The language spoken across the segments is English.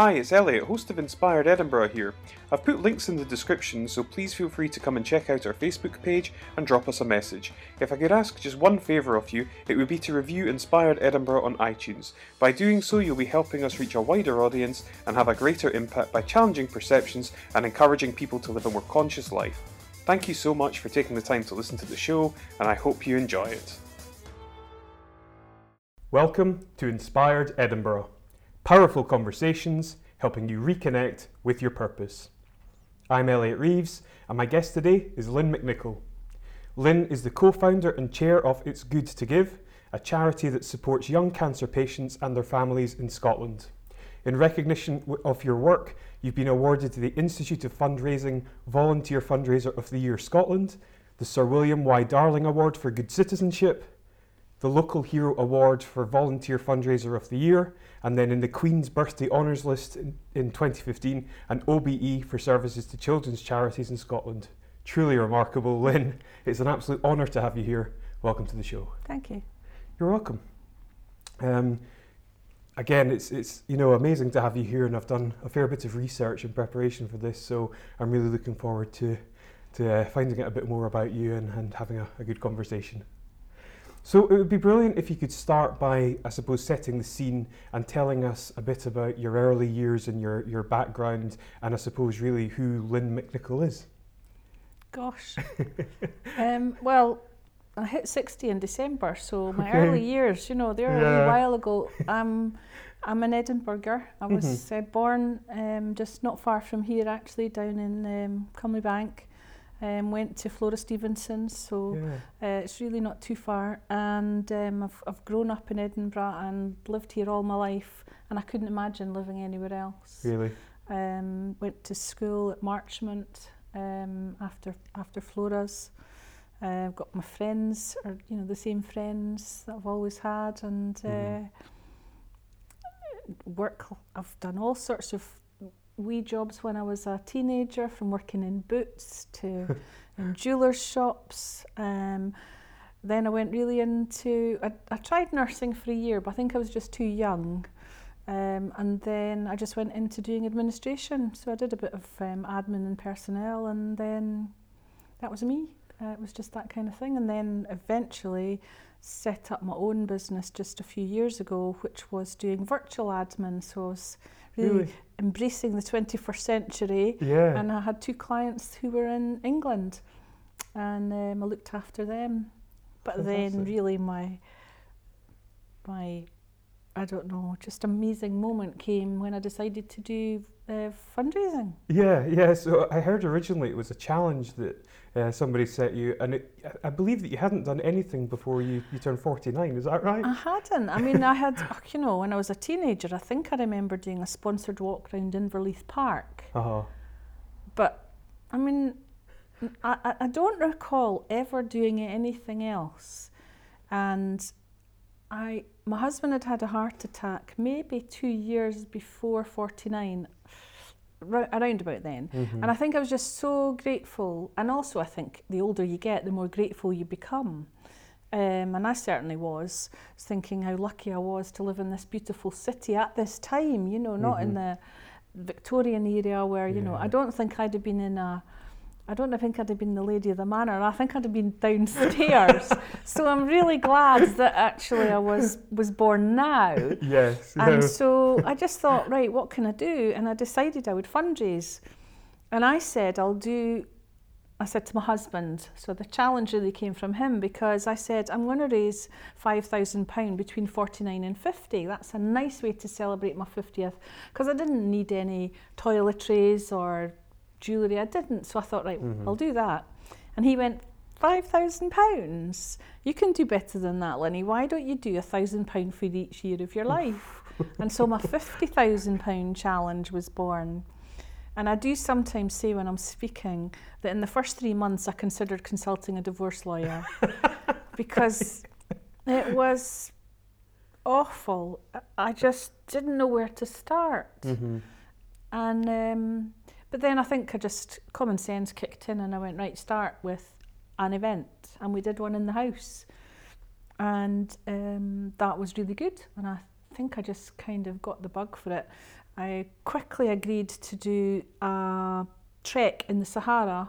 Hi, it's Elliot, host of Inspired Edinburgh here. I've put links in the description, so please feel free to come and check out our Facebook page and drop us a message. If I could ask just one favour of you, it would be to review Inspired Edinburgh on iTunes. By doing so, you'll be helping us reach a wider audience and have a greater impact by challenging perceptions and encouraging people to live a more conscious life. Thank you so much for taking the time to listen to the show, and I hope you enjoy it. Welcome to Inspired Edinburgh. Powerful conversations helping you reconnect with your purpose. I'm Elliot Reeves, and my guest today is Lynne McNicoll. Lynne is the co founder and chair of It's Good to Give, a charity that supports young cancer patients and their families in Scotland. In recognition of your work, you've been awarded the Institute of Fundraising Volunteer Fundraiser of the Year Scotland, the Sir William Y. Darling Award for Good Citizenship, the Local Hero Award for Volunteer Fundraiser of the Year, and then in the Queen's Birthday Honours List in, in 2015, an OBE for services to children's charities in Scotland. Truly remarkable, Lynne. It's an absolute honour to have you here. Welcome to the show. Thank you. You're welcome. Um, again, it's it's you know amazing to have you here, and I've done a fair bit of research in preparation for this, so I'm really looking forward to to uh, finding out a bit more about you and, and having a, a good conversation. So it would be brilliant if you could start by, I suppose, setting the scene and telling us a bit about your early years and your, your background, and I suppose really who Lynne McNicoll is. Gosh. um, well, I hit 60 in December, so my Okay. early years, you know, they're a Yeah. wee while ago. I'm, I'm an Edinburgher. I was Mhm. uh, born um, just not far from here, actually, down in um, Comely Bank. Um, went to Flora Stevenson's, so Yeah. uh, it's really not too far. And um, I've, I've grown up in Edinburgh and lived here all my life, and I couldn't imagine living anywhere else. Really. Um, went to school at Marchmont um, after after Flora's. Uh, got my friends, or you know, the same friends that I've always had, and Mhm. uh, work. I've done all sorts of wee jobs when I was a teenager, from working in boots to in jewelers' shops. Um, then I went really into. I, I tried nursing for a year, but I think I was just too young. Um, and then I just went into doing administration. So I did a bit of um, admin and personnel, and then that was me. Uh, it was just that kind of thing. And then eventually set up my own business just a few years ago, which was doing virtual admin. So I was embracing the 21st century. Yeah. And I had two clients who were in England, and um, I looked after them. But then, really, my my I don't know, just amazing moment came when I decided to do uh, fundraising. Yeah, yeah. So I heard originally it was a challenge that uh, somebody set you, and it, I- believe that you hadn't done anything before you, you turned 49. Is that right? I hadn't. I mean, I had, you know, when I was a teenager, I think I remember doing a sponsored walk around Inverleith Park. Uh-huh. But I mean, I, I- don't recall ever doing anything else. And I, my husband had had a heart attack maybe two years before 49, rou- around about then. Mhm. And I think I was just so grateful. And also, I think the older you get, the more grateful you become. Um, and I certainly was, was thinking how lucky I was to live in this beautiful city at this time, you know, not in Mhm. the Victorian era where, you know, I don't think I'd have been in a, I don't think I'd have been the lady of the manor. I think I'd have been downstairs. so I'm really glad that actually I was was born now. yes. And so I just thought, right, what can I do? And I decided I would fundraise. And I said, I'll do, I said to my husband, so the challenge really came from him because I said, I'm going to raise £5,000 between 49 and 50. That's a nice way to celebrate my 50th because I didn't need any toiletries or jewellery. I didn't. So I thought, right, Mhm. I'll do that. And he went, £5,000? You can do better than that, Lenny. Why don't you do a £1,000 for each year of your life? and so my £50,000 challenge was born. And I do sometimes say when I'm speaking that in the first three months I considered consulting a divorce lawyer because it was awful. I- just didn't know where to start. Mhm. And um, but then I think I just common sense kicked in, and I went right. Start with an event, and we did one in the house, and um, that was really good. And I think I just kind of got the bug for it. I quickly agreed to do a trek in the Sahara.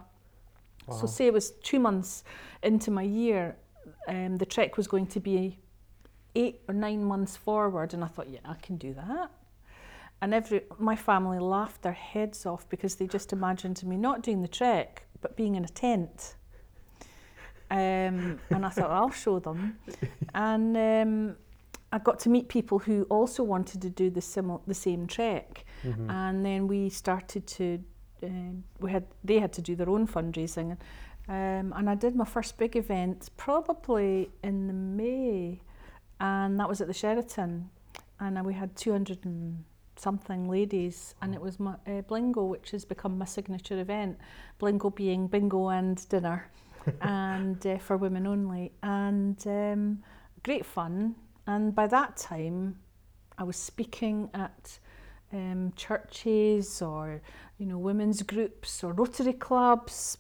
Wow. So, say it was two months into my year, um, the trek was going to be eight or nine months forward, and I thought, yeah, I can do that. And every my family laughed their heads off because they just imagined me not doing the trek, but being in a tent. Um, and I thought, I'll show them. And um, I got to meet people who also wanted to do the, simil- the same trek. Mhm. And then we started to, um, we had they had to do their own fundraising. Um, and I did my first big event probably in the May, and that was at the Sheraton. And uh, we had 200 and something ladies, and it was my, uh, Blingo, which has become my signature event. Blingo being bingo and dinner, and uh, for women only, and um, great fun. And by that time, I was speaking at um, churches or you know women's groups or Rotary clubs,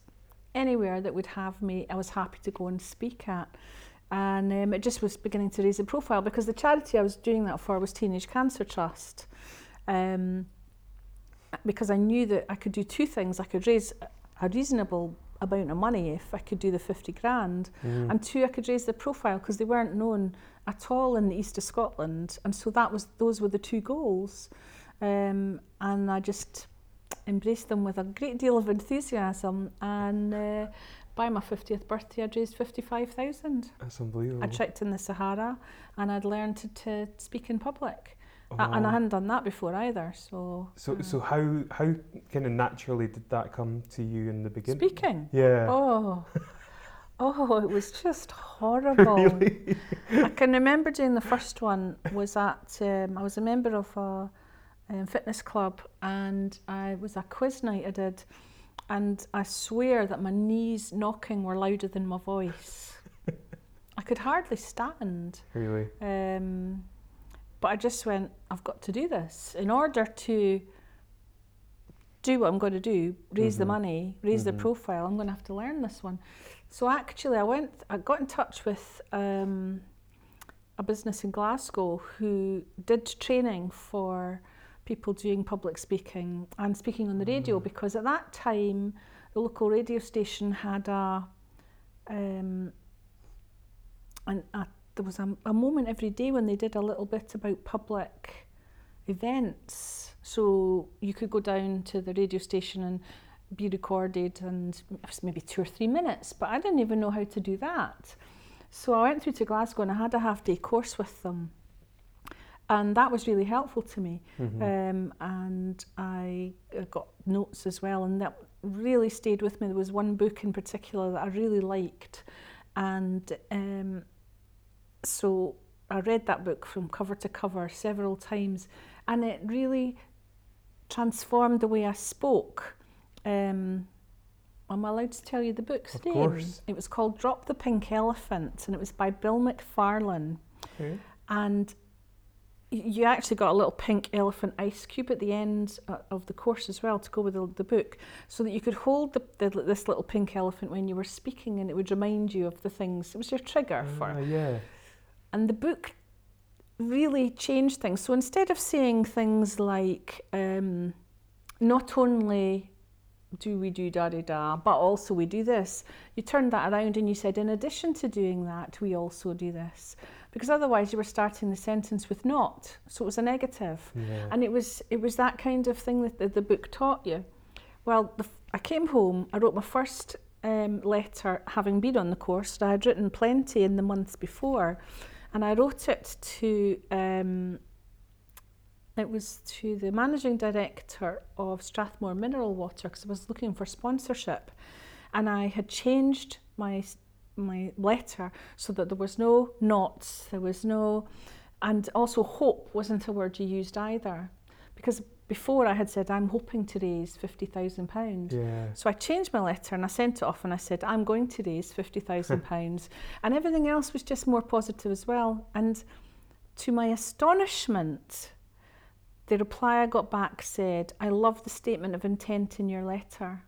anywhere that would have me. I was happy to go and speak at. And um, it just was beginning to raise a profile because the charity I was doing that for was Teenage Cancer Trust. Um, because I knew that I could do two things. I could raise a reasonable amount of money if I could do the 50 grand, Mm. and two, I could raise the profile because they weren't known at all in the east of Scotland. And so that was those were the two goals. Um, and I just embraced them with a great deal of enthusiasm. And uh, by my 50th birthday, I'd raised 55,000. That's unbelievable. I trekked in the Sahara and I'd learned to, to speak in public. Oh, And I hadn't done that before either. So, So, uh, so how how kind of naturally did that come to you in the beginning? speaking. Yeah. Oh, oh, it was just horrible. really? I can remember doing the first one was at um, I was a member of a um, fitness club and I was a quiz night I did and I swear that my knees knocking were louder than my voice. I could hardly stand. Really? Um, but I just went, I've got to do this. In order to do what I'm going to do, raise the Mhm. money, raise Mhm. the profile, I'm going to have to learn this one. So actually, I went, I got in touch with um, a business in Glasgow who did training for people doing public speaking and speaking on the radio Mm. because at that time, the local radio station had a, um, an, a there was a, a moment every day when they did a little bit about public events. So you could go down to the radio station and be recorded, and it was maybe two or three minutes, but I didn't even know how to do that. So I went through to Glasgow and I had a half day course with them. And that was really helpful to me. Mhm. Um, and I got notes as well, and that really stayed with me. There was one book in particular that I really liked, and um, so I read that book from cover to cover several times, and it really transformed the way I spoke. Um, am I allowed to tell you the book's Of name? course. It was called Drop the Pink Elephant, and it was by Bill McFarlane Okay. and you actually got a little pink elephant ice cube at the end uh, of the course as well to go with the, the book so that you could hold the, the, this little pink elephant when you were speaking and it would remind you of the things it was your trigger Ah, for yeah. And the book really changed things so instead of saying things like um, not only do we do da da da, but also we do this. You turned that around and you said, in addition to doing that, we also do this. Because otherwise you were starting the sentence with not. So it was a negative. Yeah. And it was it was that kind of thing that the, the book taught you. Well, the, I came home, I wrote my first um, letter having been on the course. I had written plenty in the months before. And I wrote it to um, it was to the managing director of Strathmore Mineral Water because I was looking for sponsorship, and I had changed my my letter so that there was no knots, there was no, and also hope wasn't a word you used either, because before I had said I'm hoping to raise fifty thousand pounds. Yeah. So I changed my letter and I sent it off and I said, I'm going to raise £50,000. and everything else was just more positive as well. And to my astonishment, the reply I got back said, I love the statement of intent in your letter.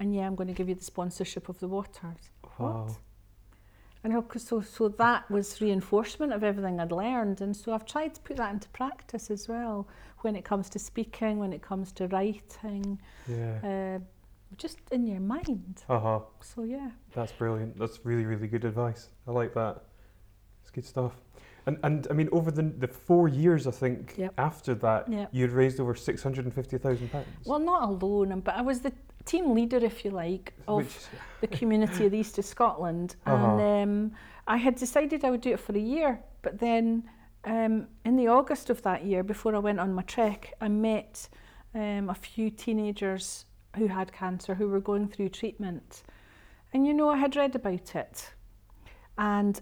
And yeah, I'm going to give you the sponsorship of the waters. Wow. What? 'cause so so that was reinforcement of everything I'd learned, and so I've tried to put that into practice as well when it comes to speaking, when it comes to writing, Yeah. uh, just in your mind. Uh huh. So yeah, That's brilliant. That's really, really good advice. I like that. It's good stuff. And and I mean, over the the four years, I think Yep. after that, Yep. you'd raised over six hundred and fifty thousand pounds. well, not alone, but I was the team leader, if you like, of Which, the community of the East of Scotland, Uh-huh. and um, I had decided I would do it for a year. But then, um, in the August of that year, before I went on my trek, I met um, a few teenagers who had cancer who were going through treatment, and you know I had read about it, and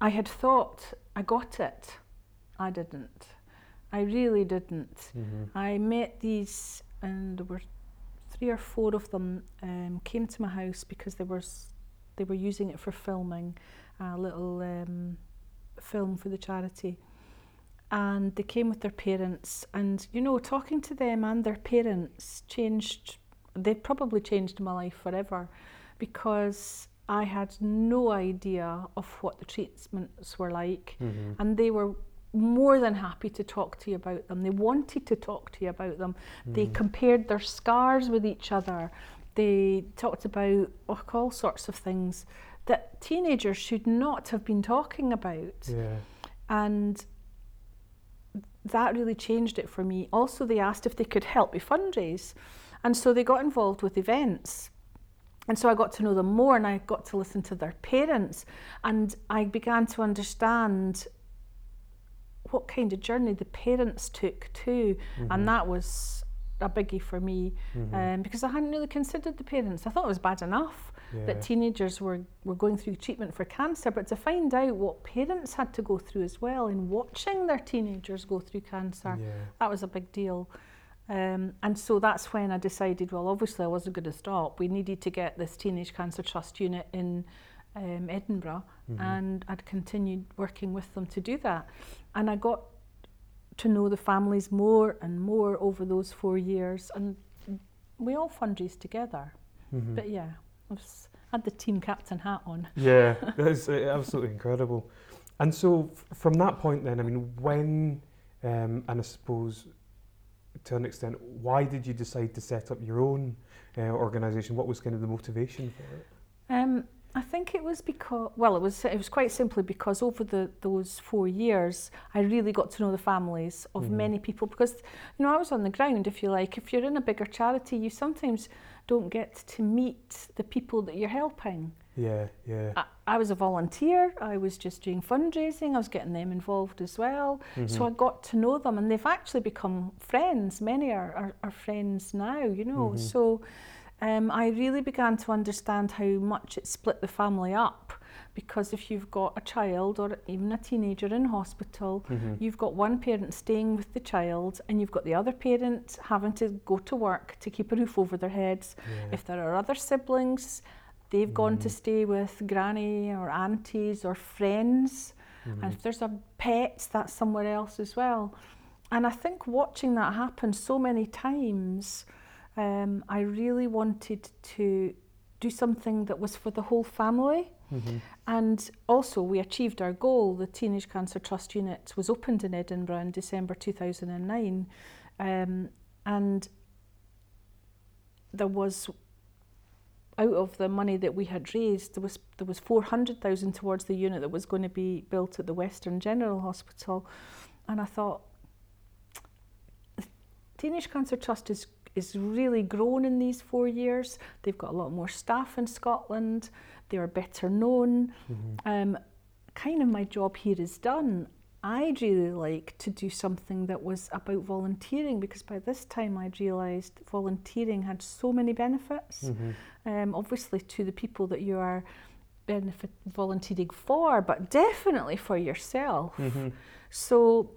I had thought I got it. I didn't. I really didn't. Mhm. I met these, and there were three or four of them um, came to my house because they were they were using it for filming a little um, film for the charity, and they came with their parents, and you know, talking to them and their parents changed. They probably changed my life forever, because I had no idea of what the treatments were like Mhm. and they were more than happy to talk to you about them. They wanted to talk to you about them. They Mm. compared their scars with each other. They talked about oh, all sorts of things that teenagers should not have been talking about. Yeah. And that really changed it for me. Also, they asked if they could help me fundraise. And so they got involved with events. And so I got to know them more and I got to listen to their parents. And I began to understand what kind of journey the parents took too. Mhm. And that was a biggie for me Mhm. um, because I hadn't really considered the parents. I thought it was bad enough yeah. that teenagers were, were going through treatment for cancer, but to find out what parents had to go through as well in watching their teenagers go through cancer, Yeah. that was a big deal. Um, and so that's when I decided, well, obviously I wasn't going to stop. We needed to get this Teenage Cancer Trust unit in um, Edinburgh, Mhm. and I'd continued working with them to do that. And I got to know the families more and more over those four years, and we all fundraised together. Mhm. But yeah, I was, had the team captain hat on. Yeah, that's uh, absolutely incredible. And so, f- from that point, then, I mean, when, um, and I suppose to an extent, why did you decide to set up your own uh, organisation? What was kind of the motivation for it? Um, I think it was because, well, it was it was quite simply because over the those four years, I really got to know the families of Mhm. many people because, you know, I was on the ground, if you like. If you're in a bigger charity, you sometimes don't get to meet the people that you're helping. Yeah, yeah. I, I was a volunteer. I was just doing fundraising. I was getting them involved as well. So I got to know them, and they've actually become friends. Many are, are, are friends now, you know. Mhm. So um, I really began to understand how much it split the family up. Because if you've got a child or even a teenager in hospital, Mhm. you've got one parent staying with the child, and you've got the other parent having to go to work to keep a roof over their heads. yeah. If there are other siblings, they've gone to Mm. stay with granny or aunties or friends. Mhm. And if there's a pet, that's somewhere else as well. And I think watching that happen so many times, um, I really wanted to do something that was for the whole family. Mhm. And also, we achieved our goal. The Teenage Cancer Trust Unit was opened in Edinburgh in December 2009. Um, and there was, out of the money that we had raised, there was, there was 400,000 towards the unit that was going to be built at the Western General Hospital. And I thought, Teenage Cancer Trust is, is really grown in these four years. They've got a lot more staff in Scotland. They are better known. Mhm. Um, kind of my job here is done. I'd really like to do something that was about volunteering because by this time I'd realised volunteering had so many benefits. Mhm. Um, obviously, to the people that you are benefit volunteering for, but definitely for yourself. Mhm. So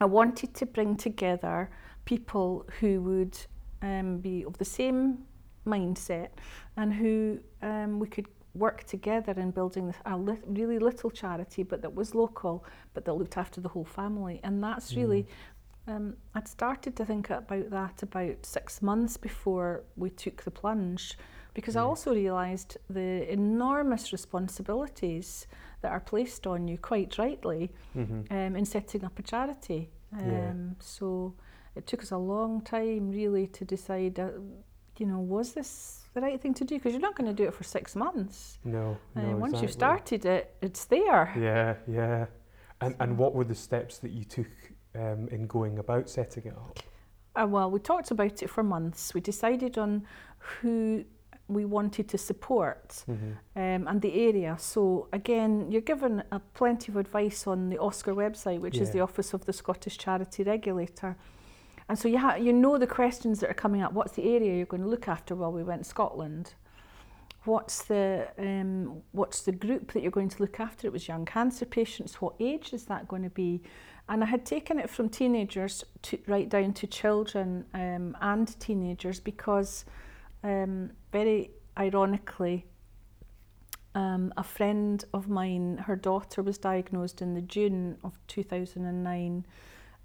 I wanted to bring together people who would um, be of the same mindset and who um, we could work together in building a lit- really little charity, but that was local, but that looked after the whole family. And that's really um, I'd started to think about that about six months before we took the plunge because I Mm. also realised the enormous responsibilities that are placed on you, quite rightly, hmm um, in setting up a charity. Um, Yeah. So it took us a long time really to decide, uh, you know, was this the right thing to do? Because you're not going to do it for six months. No, no. Um, once you've started it, it's there. Yeah, yeah. And and what were the steps that you took um, in going about setting it up? Uh, well, we talked about it for months. We decided on who we wanted to support hmm um, and the area. So again, you're given uh, plenty of advice on the OSCR website, which is the Office of the Scottish Charity Regulator. And so you ha- you know the questions that are coming up. What's the area you're going to look after while we went Scotland? What's the um, what's the group that you're going to look after? It was young cancer patients. What age is that going to be? And I had taken it from teenagers to right down to children um, and teenagers because um, very ironically, um, a friend of mine, her daughter was diagnosed in the June of 2009,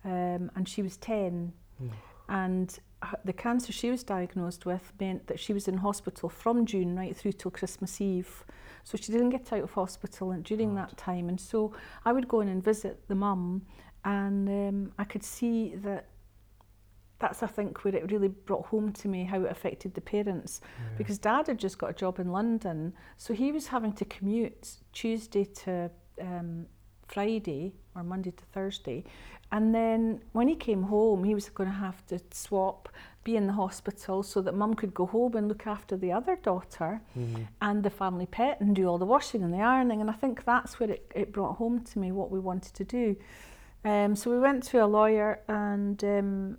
um, and she was 10. Mm. And the cancer she was diagnosed with meant that she was in hospital from June right through till Christmas Eve. So she didn't get out of hospital and during God. that time. And so I would go in and visit the mum, and um, I could see that. That's I think where it really brought home to me how it affected the parents Yeah. because dad had just got a job in London, so he was having to commute Tuesday to um, Friday or Monday to Thursday. And then when he came home, he was going to have to swap, be in the hospital so that mum could go home and look after the other daughter Mhm. and the family pet and do all the washing and the ironing. And I think that's where it, it brought home to me what we wanted to do. Um, so we went to a lawyer, and um,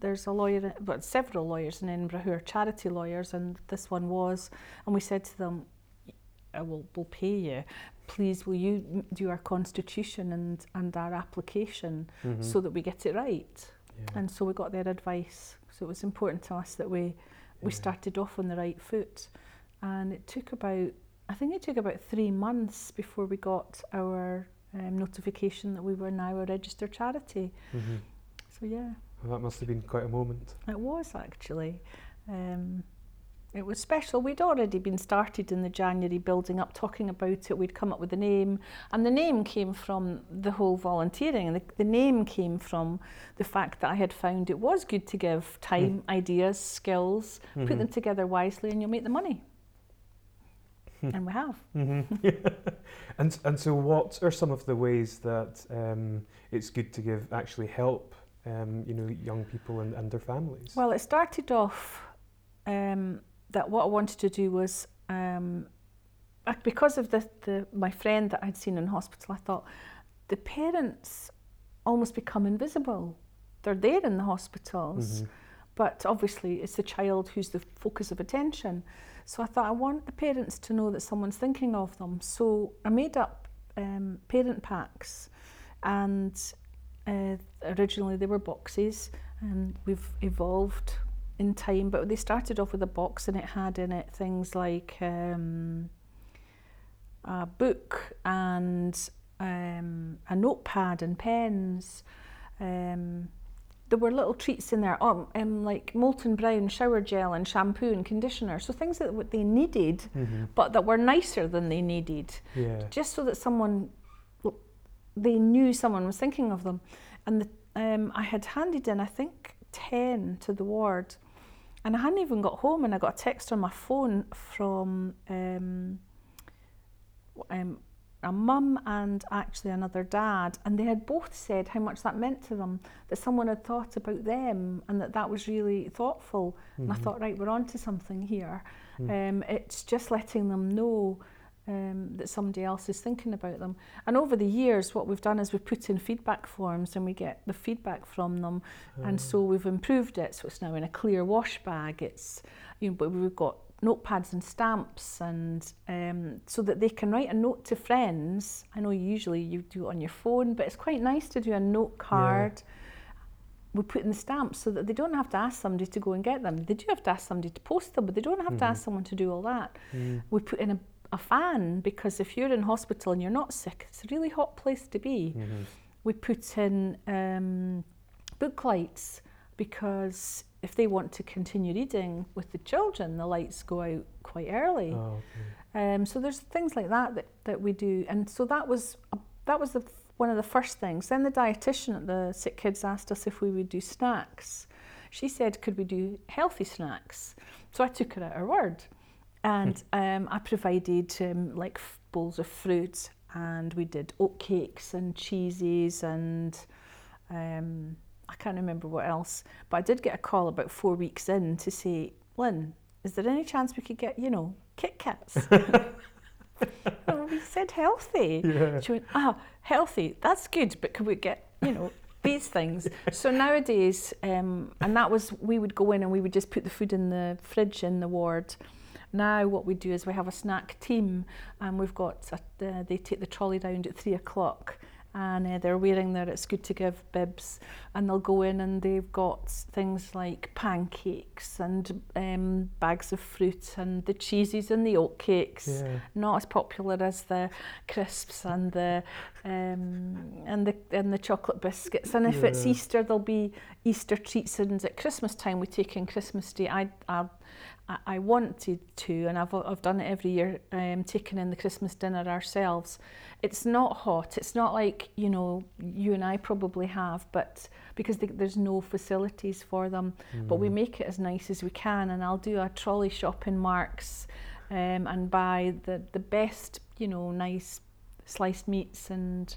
there's a lawyer, but several lawyers in Edinburgh who are charity lawyers, and this one was. And we said to them, I will we'll pay you. Please, will you do our constitution and, and our application Mhm. so that we get it right? Yeah. And so we got their advice. So it was important to us that we we Yeah. started off on the right foot. And it took about, I think it took about three months before we got our um, notification that we were now a registered charity. Mhm. So yeah, Well, that must have been quite a moment. it was actually. Um, it was special. We'd already been started in the January building up, talking about it. We'd come up with a name, and the name came from the whole volunteering. And the, the name came from the fact that I had found it was good to give time, ideas, skills, put them together wisely, and you'll make the money. and we have. Mhm. and and so, what are some of the ways that um, it's good to give actually help, um, you know, young people and, and their families? Well, it started off um, that what I wanted to do was um, because of the, the my friend that I'd seen in hospital. I thought the parents almost become invisible. They're there in the hospitals, Mhm. but obviously it's the child who's the focus of attention. So I thought I want the parents to know that someone's thinking of them. So I made up um, parent packs, and uh, originally they were boxes, and we've evolved in time. But they started off with a box, and it had in it things like um, a book and um, a notepad and pens. Um, there were little treats in there, um, um, like Molton Brown shower gel and shampoo and conditioner. So things that what they needed, Mhm. but that were nicer than they needed, Yeah. just so that someone, they knew someone was thinking of them. And the, um, I had handed in, I think, 10 to the ward. And I hadn't even got home, and I got a text on my phone from um, um, a mum and actually another dad, and they had both said how much that meant to them, that someone had thought about them, and that that was really thoughtful. And I Mhm. thought, right, we're on to something here. Mm. Um, it's just letting them know um, that somebody else is thinking about them. And over the years, what we've done is we've put in feedback forms and we get the feedback from them. And Ah. so we've improved it. So it's now in a clear wash bag. It's, you know, but we've got notepads and stamps and um, so that they can write a note to friends. I know usually you do it on your phone, but it's quite nice to do a note card. We put in the stamps so that they don't have to ask somebody to go and get them. They do have to ask somebody to post them, but they don't have to Mhm. ask someone to do all that. Mm. We put in a, a fan because if you're in hospital and you're not sick, it's a really hot place to be. Mhm. We put in um, book lights because if they want to continue reading with the children, the lights go out quite early. Oh, okay. Um, so there's things like that, that that we do, and so that was a, that was the one of the first things. Then the dietitian at the Sick Kids asked us if we would do snacks. She said, "Could we do healthy snacks?" So I took her at her word, and um, I provided um, like bowls of fruit, and we did oat cakes and cheeses and. Um, I can't remember what else, but I did get a call about four weeks in to say, Lynne, is there any chance we could get, you know, Kit Kats? oh, we said healthy. Yeah. She went, ah, healthy, that's good, but could we get, you know, these things? So nowadays, um, and that was, we would go in and we would just put the food in the fridge in the ward. Now what we do is we have a snack team and we've got, a, uh, they take the trolley round at three o'clock and uh, they're wearing their It's Good to Give bibs and they'll go in and they've got things like pancakes and um, bags of fruit and the cheeses and the oat cakes. Yeah. Not as popular as the crisps and the um, and the and the chocolate biscuits. And if it's Easter, there'll be Easter treats. And at Christmas time, we take in Christmas Day. I I, I- I wanted to, and I've I've done it every year, um, taking in the Christmas dinner ourselves. It's not hot. It's not like you know you and I probably have, but because the, there's no facilities for them. But we make it as nice as we can, and I'll do a trolley shop in Marks, um, and buy the the best you know nice sliced meats and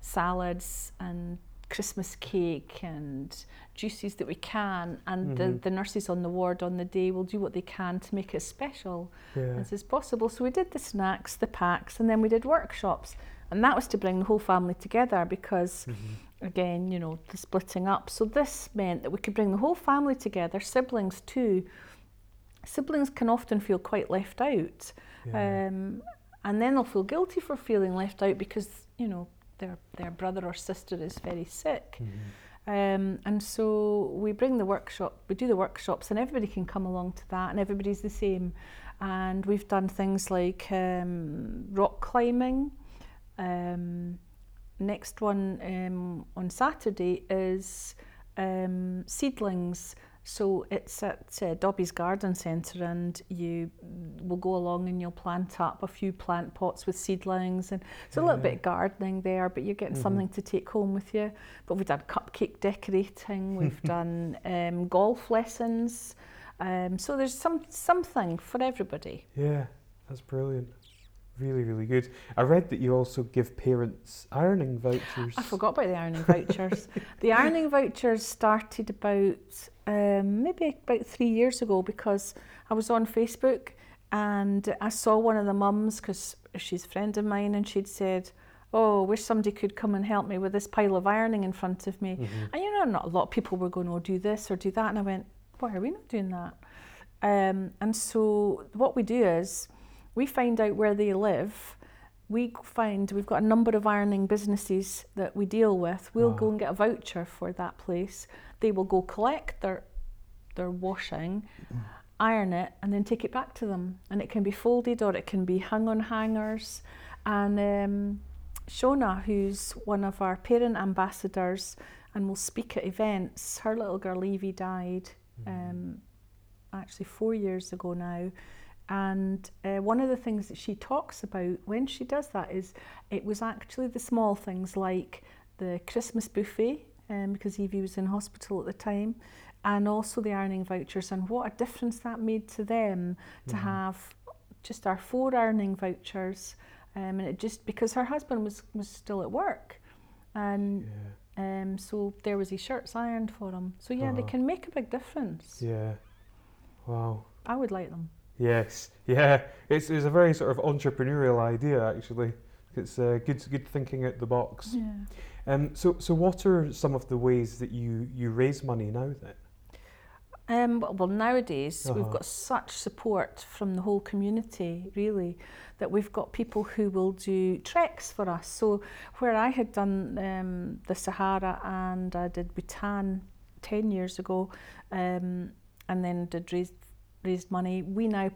salads and Christmas cake and juices that we can, and the, Mhm. the nurses on the ward on the day will do what they can to make it special Yeah. as is possible. So we did the snacks, the packs, and then we did workshops, and that was to bring the whole family together because, Mhm. again, you know, the splitting up. So this meant that we could bring the whole family together, siblings too. Siblings can often feel quite left out, Yeah. um, and then they'll feel guilty for feeling left out because you know their their brother or sister is very sick. Mhm. Um, and so we bring the workshop, we do the workshops, and everybody can come along to that, and everybody's the same. And we've done things like um, rock climbing. Um, next one um, on Saturday is um, seedlings. So it's at uh, Dobbies Garden Centre, and you will go along and you'll plant up a few plant pots with seedlings, and it's a little Yeah. bit of gardening there, but you're getting Mhm. something to take home with you. But we've done cupcake decorating, we've done um, golf lessons. Um, so there's some something for everybody. Yeah, that's brilliant. Really, really good. I read that you also give parents ironing vouchers. I forgot about the ironing vouchers. the ironing vouchers started about um, maybe about three years ago because I was on Facebook and I saw one of the mums because she's a friend of mine and she'd said, "Oh, wish somebody could come and help me with this pile of ironing in front of me." Mhm. And you know, not a lot of people were going, "Oh, do this or do that," and I went, "Why are we not doing that?" Um, and so what we do is we find out where they live. We find we've got a number of ironing businesses that we deal with. We'll go Ah. and get a voucher for that place. They will go collect their their washing, iron it, and then take it back to them. And it can be folded or it can be hung on hangers. And um, Shona, who's one of our parent ambassadors and will speak at events, her little girl Evie died um, actually four years ago now. And uh, one of the things that she talks about when she does that is it was actually the small things like the Christmas buffet, um, because Evie was in hospital at the time, and also the ironing vouchers, and what a difference that made to them to Mhm. have just our four ironing vouchers. Um, and it just because her husband was, was still at work. And Yeah. um, so there was his shirts ironed for him. So yeah, they Uh-huh. can make a big difference. Yeah. Wow. I would like them. Yes. Yeah. It's, it's a very sort of entrepreneurial idea, actually. It's uh, good, good thinking out the box. Yeah. Um, so, so what are some of the ways that you, you raise money now then? Um, well, nowadays we've Uh-huh. got such support from the whole community, really, that we've got people who will do treks for us. So, where I had done um, the Sahara and I did Bhutan 10 years ago, um, and then did raise, raised money, we now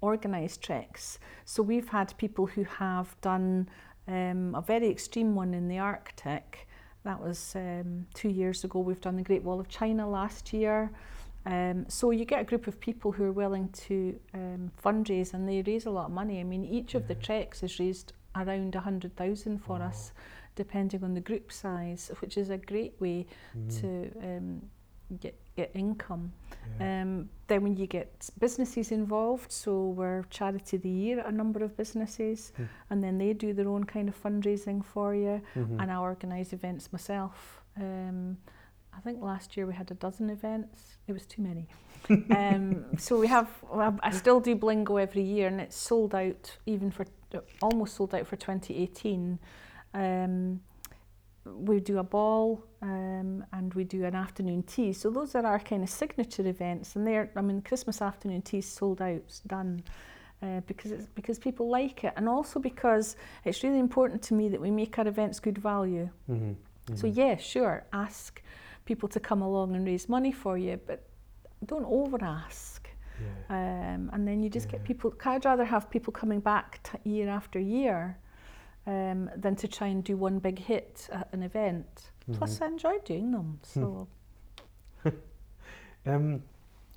organise treks. So, we've had people who have done um, a very extreme one in the Arctic. that was um, two years ago. We've done the Great Wall of China last year. Um, so you get a group of people who are willing to um, fundraise and they raise a lot of money. I mean, each of the treks has raised around 100,000 for Wow. us, depending on the group size, which is a great way Mm. to um, get, get income. Yeah. Um, then when you get businesses involved, so we're charity of the year at a number of businesses, Hmm. and then they do their own kind of fundraising for you, Mhm. and I organise events myself. Um, I think last year we had a dozen events. It was too many. um, so we have. I still do Blingo every year, and it's sold out even for almost sold out for 2018. Um, we do a ball um, and we do an afternoon tea. So those are our kind of signature events, and they're. I mean, Christmas afternoon tea is sold out, it's done. Uh, because it's because people like it, and also because it's really important to me that we make our events good value. Mhm. So Mhm. yeah, sure, ask people to come along and raise money for you, but don't over ask. Yeah. Um, and then you just Yeah. get people. I'd rather have people coming back t- year after year um, than to try and do one big hit at an event. Plus, Mhm. I enjoy doing them. Hmm. So Um,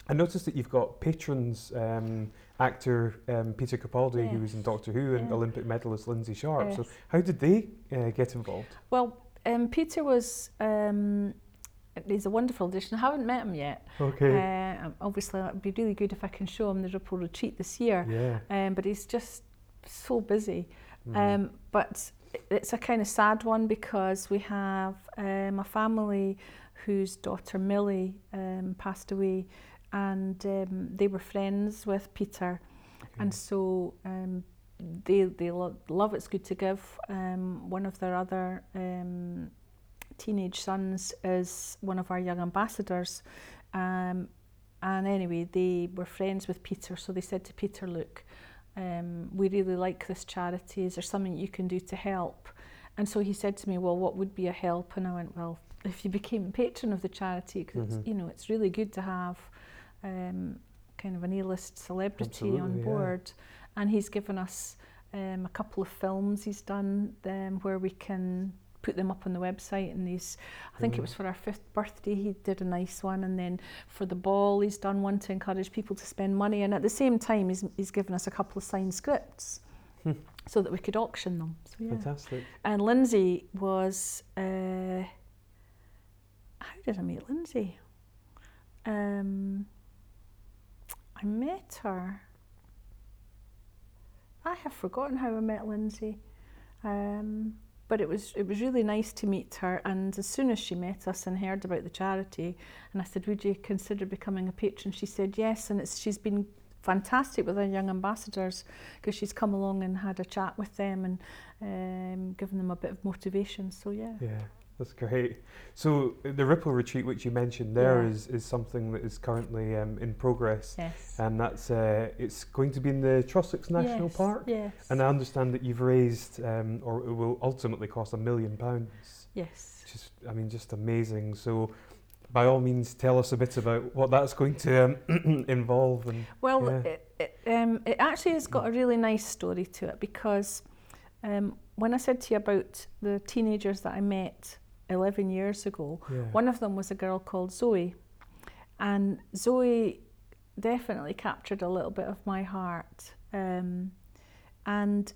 I noticed that you've got patrons, um, actor um, Peter Capaldi, who was in Doctor Who, and Yeah. Olympic medalist Lynsey Sharp. So, how did they uh, get involved? well, um, Peter was. Um, he's a wonderful addition. I haven't met him yet. Okay. Uh, obviously, it'd be really good if I can show him the Ripple Retreat this year. yeah. Um, but he's just so busy. Mhm. Um, but it's a kind of sad one because we have um, a family whose daughter Millie um, passed away, and um, they were friends with Peter, and so um, they they lo- love it's good to give. Um, one of their other um, teenage sons is one of our young ambassadors. Um, and anyway, they were friends with Peter, so they said to Peter, "Look, um, we really like this charity. Is there something you can do to help?" And so he said to me, "Well, what would be a help?" And I went, "Well, if you became a patron of the charity, because Mhm. you know it's really good to have um, kind of an A-list celebrity on Absolutely, yeah. board." And he's given us um, a couple of films he's done um, where we can put them up on the website and he's I think it was for our fifth birthday he did a nice one. And then for the ball he's done one to encourage people to spend money. And at the same time he's, he's given us a couple of signed scripts Hmm. so that we could auction them. So yeah. Fantastic. and Lynsey was uh, how did I meet Lynsey? Um, I met her. I have forgotten how I met Lynsey. Um, but it was it was really nice to meet her and as soon as she met us and heard about the charity and I said would you consider becoming a patron? She said yes and it's she's been fantastic with our young ambassadors because she's come along and had a chat with them and um, given them a bit of motivation so yeah. Yeah, that's great. So the Ripple Retreat, which you mentioned there, Yeah. is is something that is currently um, in progress, yes and that's uh, it's going to be in the Trossachs National yes. Park. yes And I understand that you've raised, um, or it will ultimately cost a million pounds. yes Which is, I mean, just amazing. So, by all means, tell us a bit about what that's going to um, involve. And Well, Yeah. it, it, um, it actually has got a really nice story to it because um, when I said to you about the teenagers that I met 11 years ago, yeah, one of them was a girl called Zoe. And Zoe definitely captured a little bit of my heart. Um, and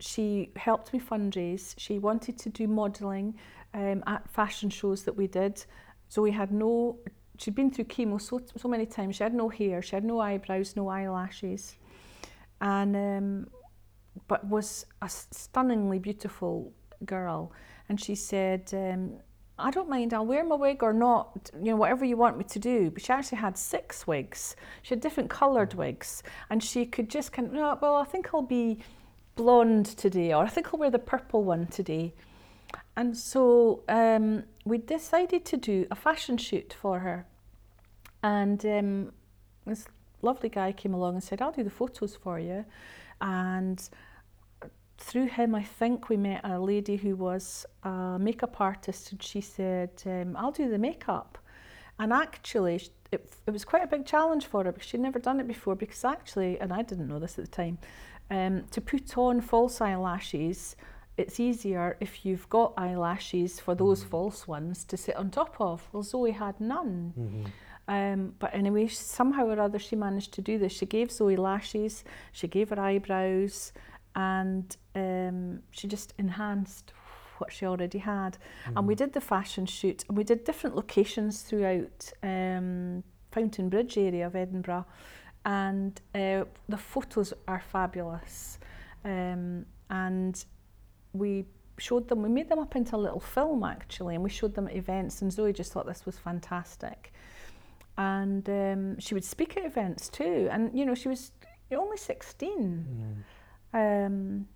she helped me fundraise. She wanted to do modelling um, at fashion shows that we did. Zoe had no, she'd been through chemo so, so many times. She had no hair, she had no eyebrows, no eyelashes. And, um, but was a stunningly beautiful girl. And she said, um, I don't mind, I'll wear my wig or not, you know, whatever you want me to do. But she actually had six wigs. She had different coloured wigs. And she could just kind of, no, well, I think I'll be blonde today, or I think I'll wear the purple one today. And so um, we decided to do a fashion shoot for her. And um, this lovely guy came along and said, I'll do the photos for you. And through him, I think we met a lady who was a makeup artist, and she said, um, I'll do the makeup. And actually, it, it was quite a big challenge for her because she'd never done it before. Because actually, and I didn't know this at the time, um, to put on false eyelashes it's easier if you've got eyelashes for those Mm. false ones to sit on top of. Well, Zoe had none. Mhm. Um, but anyway, somehow or other, she managed to do this. She gave Zoe lashes, she gave her eyebrows, and um, she just enhanced what she already had. And we did the fashion shoot, and we did different locations throughout um, Fountainbridge area of Edinburgh, and uh, the photos are fabulous. Um, and we showed them, we made them up into a little film actually, and we showed them at events, and Zoe just thought this was fantastic. And um, she would speak at events too, and you know, she was only 16. Mm. Um,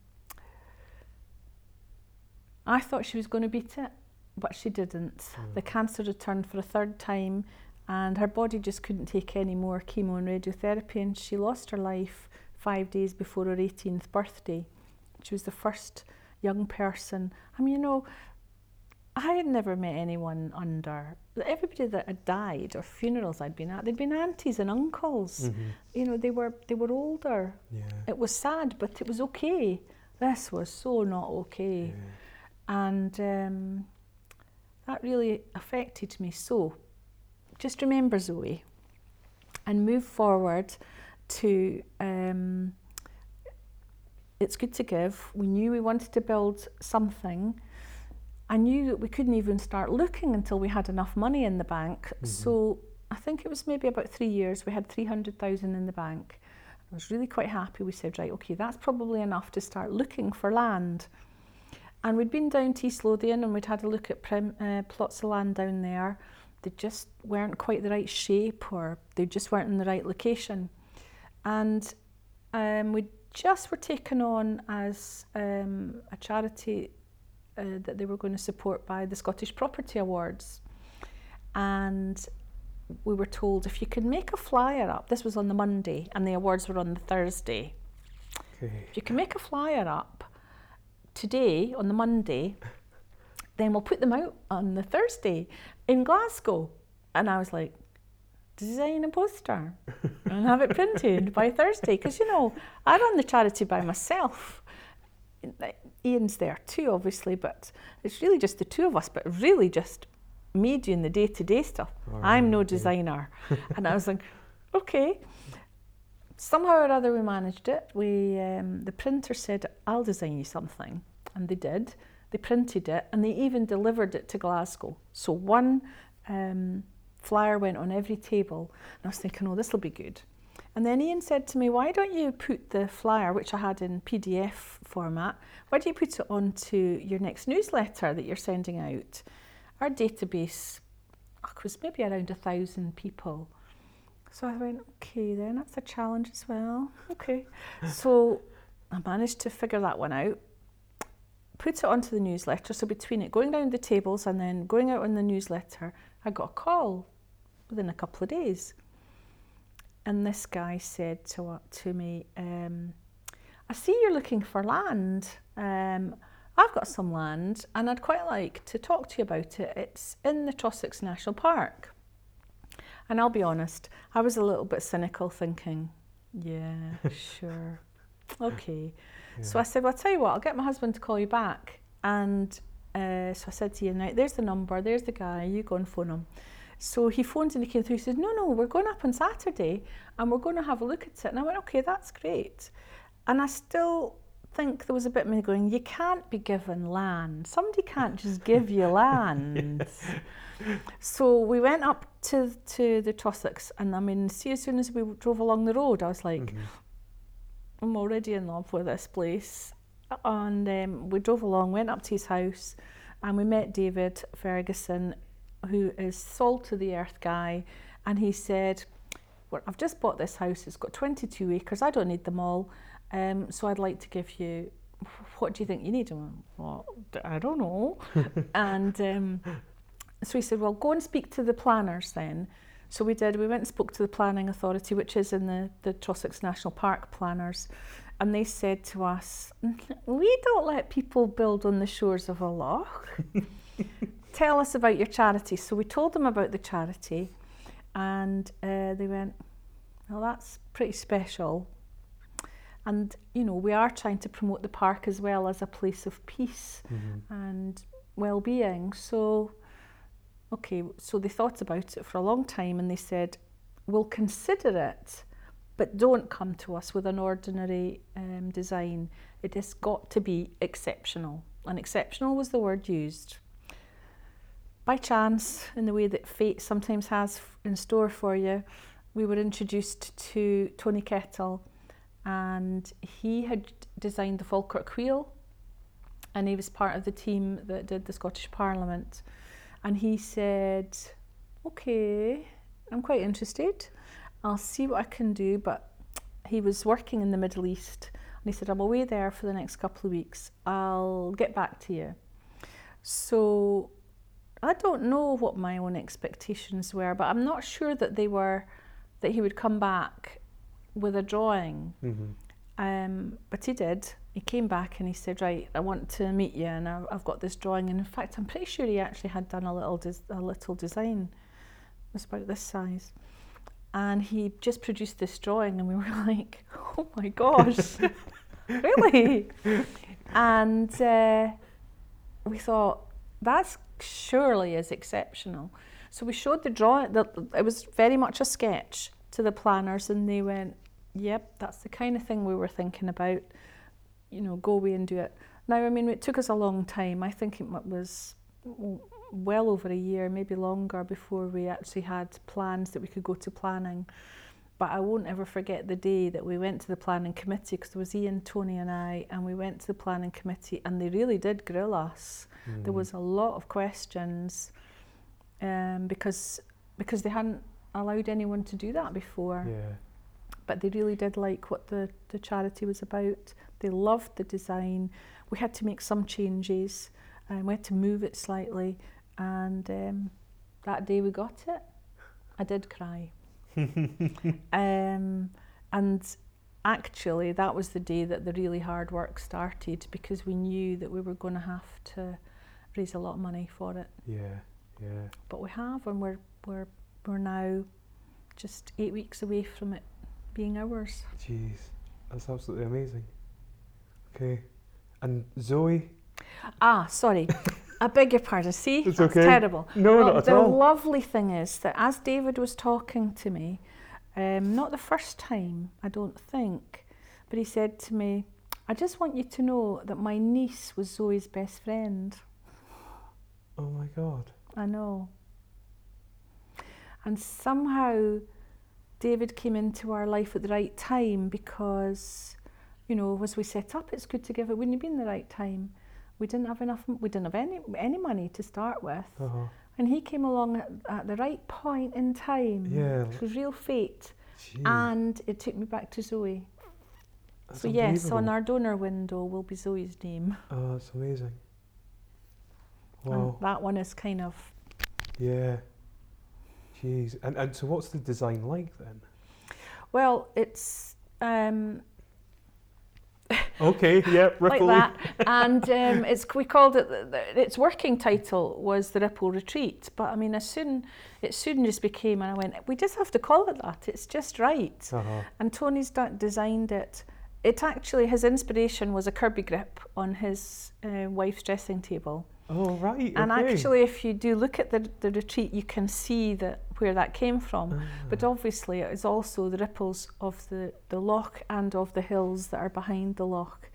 I thought she was going to beat it, but she didn't. Mm. The cancer returned for a third time, and her body just couldn't take any more chemo and radiotherapy, and she lost her life five days before her 18th birthday. She was the first young person. I mean, you know, I had never met anyone under everybody that had died or funerals I'd been at. They'd been aunties and uncles. Mhm. You know, they were they were older. Yeah. It was sad, but it was okay. This was so not okay. yeah. And um, that really affected me. So just remember Zoe and move forward to um, it's good to give. We knew we wanted to build something. I knew that we couldn't even start looking until we had enough money in the bank. So I think it was maybe about three years. We had 300,000 in the bank. I was really quite happy. We said, right, okay, that's probably enough to start looking for land. And we'd been down to East Lothian and we'd had a look at prim, uh, plots of land down there. They just weren't quite the right shape or they just weren't in the right location. And um, we just were taken on as um, a charity uh, that they were going to support by the Scottish Property Awards. And we were told if you can make a flyer up, this was on the Monday and the awards were on the Thursday. Okay. If you can make a flyer up today on the Monday, then we'll put them out on the Thursday in Glasgow. And I was like, design a poster and have it printed by Thursday. Because, you know, I run the charity by myself. Ian's there too, obviously, but it's really just the two of us, but really just me doing the day to day stuff. I'm no okay. designer. and I was like, okay. Somehow or other, we managed it. We, um, the printer said, I'll design you something. And they did. They printed it and they even delivered it to Glasgow. So one um, flyer went on every table. And I was thinking, oh, this will be good. And then Ian said to me, why don't you put the flyer, which I had in PDF format, why don't you put it onto your next newsletter that you're sending out? Our database oh, was maybe around a thousand people. So I went, okay, then that's a challenge as well. Okay. so I managed to figure that one out, put it onto the newsletter. So between it going down the tables and then going out on the newsletter, I got a call within a couple of days. And this guy said to, to me, um, I see you're looking for land. Um, I've got some land and I'd quite like to talk to you about it. It's in the Trossachs National Park. And I'll be honest, I was a little bit cynical thinking, yeah, sure, okay. So I said, well, I'll tell you what, I'll get my husband to call you back. And uh, so I said to you, right, there's the number, there's the guy, you go and phone him. So he phoned and he came through. He said, No, no, we're going up on Saturday and we're going to have a look at it. And I went, Okay, that's great. And I still think there was a bit of me going, You can't be given land. Somebody can't just give you land. So we went up to, to the Trossachs. And I mean, see, as soon as we drove along the road, I was like, Mhm. I'm already in love with this place. And um, we drove along, went up to his house, and we met David Ferguson, who is salt to the earth guy. And he said, well, I've just bought this house, it's got 22 acres, I don't need them all. Um, so I'd like to give you, what do you think you need? I went, well, I don't know. and um, so he said, well, go and speak to the planners then. So we did. We went and spoke to the Planning Authority, which is in the, the Trossachs National Park planners, and they said to us, We don't let people build on the shores of a loch. Tell us about your charity. So we told them about the charity, and uh, they went, Well, that's pretty special. And, you know, we are trying to promote the park as well as a place of peace Mhm. and well being. So, okay, so they thought about it for a long time and they said, we'll consider it, but don't come to us with an ordinary um, design. It has got to be exceptional. And exceptional was the word used. By chance, in the way that fate sometimes has in store for you, we were introduced to Tony Kettle, and he had designed the Falkirk Wheel, and he was part of the team that did the Scottish Parliament. And he said, Okay, I'm quite interested. I'll see what I can do. But he was working in the Middle East, and he said, I'm away there for the next couple of weeks. I'll get back to you. So I don't know what my own expectations were, but I'm not sure that they were that he would come back with a drawing. Mhm. Um, but he did. He came back and he said, "Right, I want to meet you, and I've, I've got this drawing." And in fact, I'm pretty sure he actually had done a little des- a little design. It was about this size, and he just produced this drawing, and we were like, "Oh my gosh, really?" And uh, we thought that's surely is exceptional. So we showed the drawing. It was very much a sketch to the planners, and they went, "Yep, that's the kind of thing we were thinking about. You know, go away and do it." Now, I mean, it took us a long time. I think it was well over a year, maybe longer, before we actually had plans that we could go to planning. But I won't ever forget the day that we went to the planning committee because there was Ian, Tony, and I, and we went to the planning committee, and they really did grill us. There Mm. was a lot of questions um, because because they hadn't allowed anyone to do that before. Yeah. But they really did like what the, the charity was about. They loved the design. We had to make some changes, and we had to move it slightly. And um, that day we got it. I did cry. um, and actually, that was the day that the really hard work started because we knew that we were going to have to raise a lot of money for it. Yeah. Yeah. But we have, and we're we're we're now just eight weeks away from it being ours. Jeez, that's absolutely amazing. Okay, and Zoe. Ah, sorry. I beg your pardon. See, It's that's okay. terrible. No, well, not at the all. lovely thing is that as David was talking to me, um, not the first time, I don't think, but he said to me, "I just want you to know that my niece was Zoe's best friend." Oh my God. I know. And somehow David came into our life at the right time because, you know, as we set up, it's good to give it. Wouldn't have been the right time. We didn't have enough. We didn't have any any money to start with, Uh huh. and he came along at, at the right point in time. Yeah. it was real fate, Jeez, and it took me back to Zoe. that's so yes, on our donor window will be Zoe's name, Oh, that's amazing. And that one is kind of Yeah. Jeez, and and so what's the design like then? well, it's. Um, Okay. Yeah. like that. And um, it's we called it the- the- its working title was the Ripple Retreat. But I mean, as soon it soon just became, and I went, we just have to call it that. It's just right. Uh huh. And Tony's d- designed it. It actually his inspiration was a Kirby grip on his uh, wife's dressing table. Oh right. And okay. actually, if you do look at the the retreat, you can see that where that came from. But Ah. obviously, it is also the ripples of the, the loch and of the hills that are behind the loch.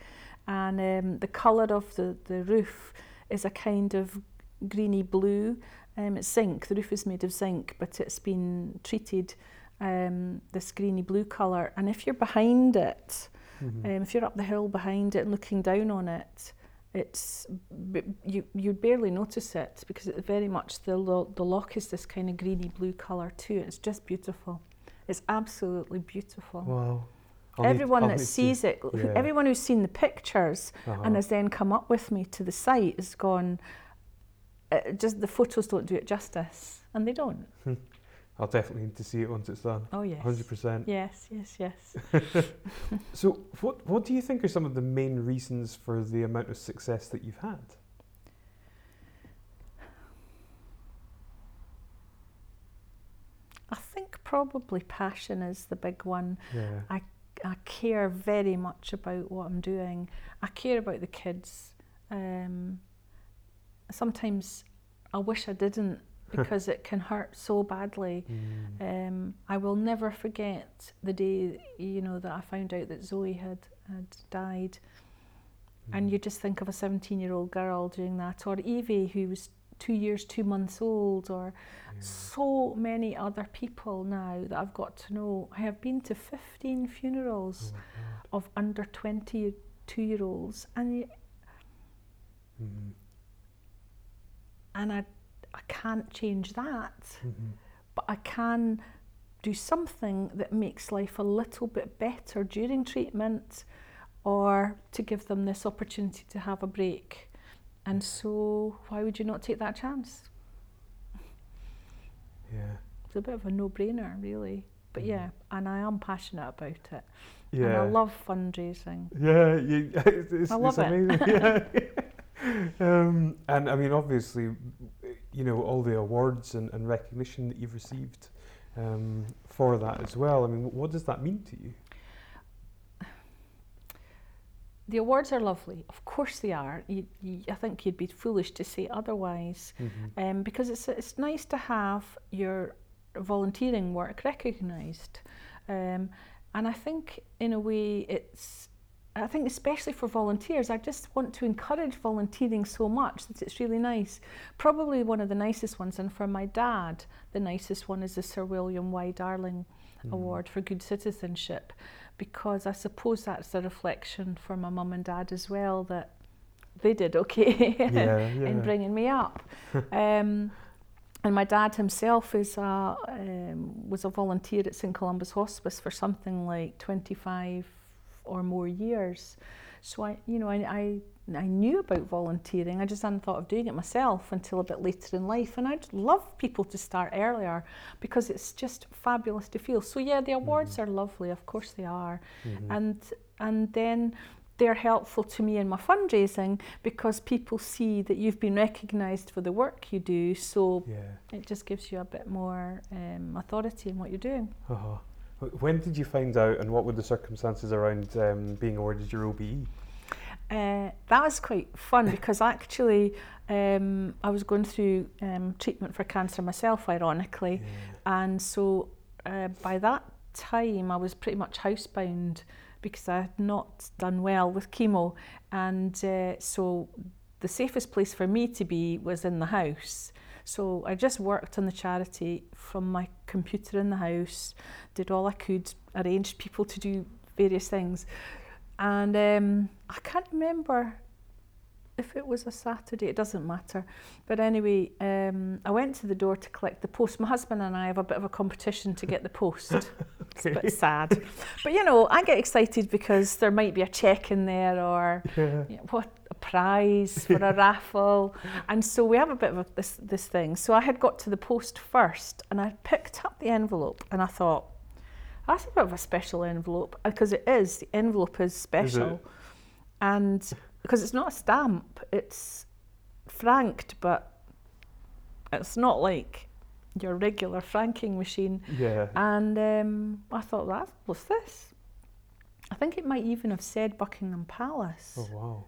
And um, the colour of the, the roof is a kind of greeny blue. Um, it's zinc, the roof is made of zinc, but it's been treated um, this greeny blue colour. And if you're behind it, Mhm. um, if you're up the hill behind it and looking down on it, it's you you barely notice it because it very much the lo- the loch is this kind of greeny blue color too. It's just beautiful. It's absolutely beautiful. Wow. I'll everyone that need to- sees it, yeah. everyone who's seen the pictures Uh-huh. and has then come up with me to the site has gone. Uh, just the photos don't do it justice, and they don't. I'll definitely need to see it once it's done. Oh yes. Hundred percent. Yes, yes, yes. So, what what do you think are some of the main reasons for the amount of success that you've had? I think probably passion is the big one. Yeah. I I care very much about what I'm doing. I care about the kids. Um, sometimes I wish I didn't because it can hurt so badly. Mm. Um, I will never forget the day, you know, that I found out that Zoe had, had died. And you just think of a 17 year old girl doing that, or Evie, who was two years, two months old, or so many other people now that I've got to know. I have been to 15 funerals Oh of under 22 year olds, and, y- Mhm. and I, I can't change that. Mhm. but I can do something that makes life a little bit better during treatment or to give them this opportunity to have a break. And so, why would you not take that chance? Yeah. It's a bit of a no brainer, really. But Mhm. yeah, and I am passionate about it. Yeah. And I love fundraising. Yeah, you, it's, it's, I love it's it. amazing. yeah. um, and I mean, obviously, you know, all the awards and, and recognition that you've received um, for that as well. I mean, what does that mean to you? The awards are lovely. Of course they are. You, you, I think you'd be foolish to say otherwise. um, because it's it's nice to have your volunteering work recognised, um, and I think in a way it's. I think especially for volunteers, I just want to encourage volunteering so much that it's really nice. Probably one of the nicest ones, and for my dad, the nicest one is the Sir William Y. Darling Mm-hmm. Award for Good Citizenship, because I suppose that's a reflection for my mum and dad as well that they did okay Yeah, in bringing me up. um, and my dad himself is a, um, was a volunteer at St Columba's Hospice for something like 25 or more years. So I, you know, I, I, I knew about volunteering. I just hadn't thought of doing it myself until a bit later in life. And I'd love people to start earlier because it's just fabulous to feel. So yeah, the awards are lovely. Of course they are Mhm. and and then they're helpful to me in my fundraising because people see that you've been recognised for the work you do so yeah. it just gives you a bit more um, authority in what you're doing Uh-huh. Wh- When did you find out, and what were the circumstances around um, being awarded your OBE? uh, that was quite fun because actually um, I was going through um, treatment for cancer myself ironically And so uh, by that time, I was pretty much housebound because I had not done well with chemo. And uh, so the safest place for me to be was in the house. So I just worked on the charity from my computer in the house, did all I could, arranged people to do various things. And um, I can't remember if it was a Saturday, it doesn't matter. But anyway, um, I went to the door to collect the post. My husband and I have a bit of a competition to get the post. It's a bit sad. But you know, I get excited because there might be a check in there or Yeah. you know, what a prize for a raffle. And so we have a bit of a, this, this thing. So I had got to the post first and I picked up the envelope and I thought, that's a bit of a special envelope because it is. The envelope is special. And because it's not a stamp, it's franked, but it's not like your regular franking machine. Yeah. And um, I thought, that what's this? I think it might even have said Buckingham Palace. Oh wow.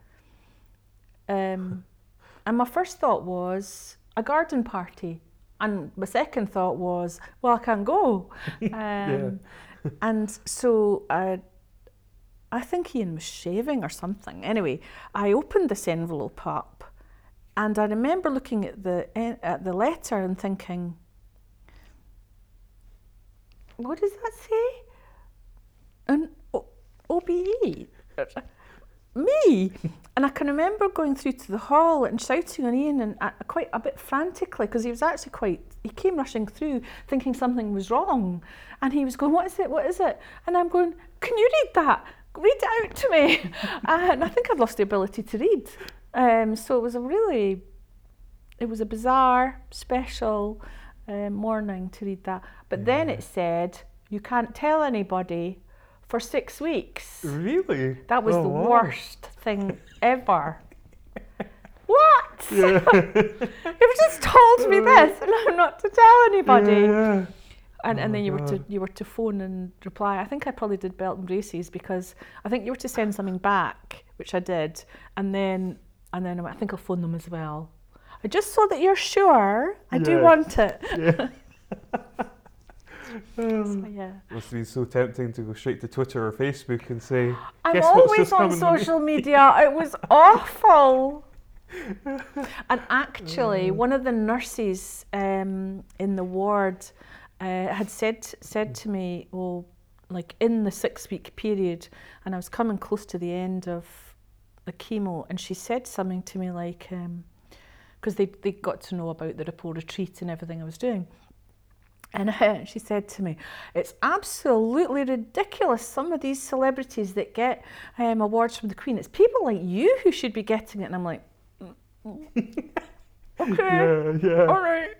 Um, and my first thought was a garden party. And my second thought was, well, I can't go. Um, and so I, I think Ian was shaving or something. Anyway, I opened this envelope up and I remember looking at the, at the letter and thinking, what does that say? An o- OBE? Me? And I can remember going through to the hall and shouting on Ian and uh, quite a bit frantically because he was actually quite, he came rushing through thinking something was wrong. And he was going, What is it? What is it? And I'm going, Can you read that? Read it out to me. and I think I'd lost the ability to read. Um, so it was a really, it was a bizarre, special uh, morning to read that. But then it said, You can't tell anybody for six weeks. Really? That was Oh, the wow. worst thing ever. what? Yeah. You've just told me this and I'm not to tell anybody. Yeah. And, Oh and then you were to you were to phone and reply. I think I probably did belt and braces because I think you were to send something back, which I did, and then and then I went, I think I'll phone them as well. I just so that you're sure I do want it. Yeah. So, yeah. Must have been so tempting to go straight to Twitter or Facebook and say, I'm always on to me? social media. It was awful. and actually, one of the nurses um, in the ward uh, had said said to me, "Oh, like in the six week period," and I was coming close to the end of the chemo, and she said something to me like, because they they got to know about the Ripple retreat and everything I was doing. And she said to me, It's absolutely ridiculous. Some of these celebrities that get um, awards from the Queen, it's people like you who should be getting it. And I'm like, "Mm, mm, Okay, yeah, yeah. all right.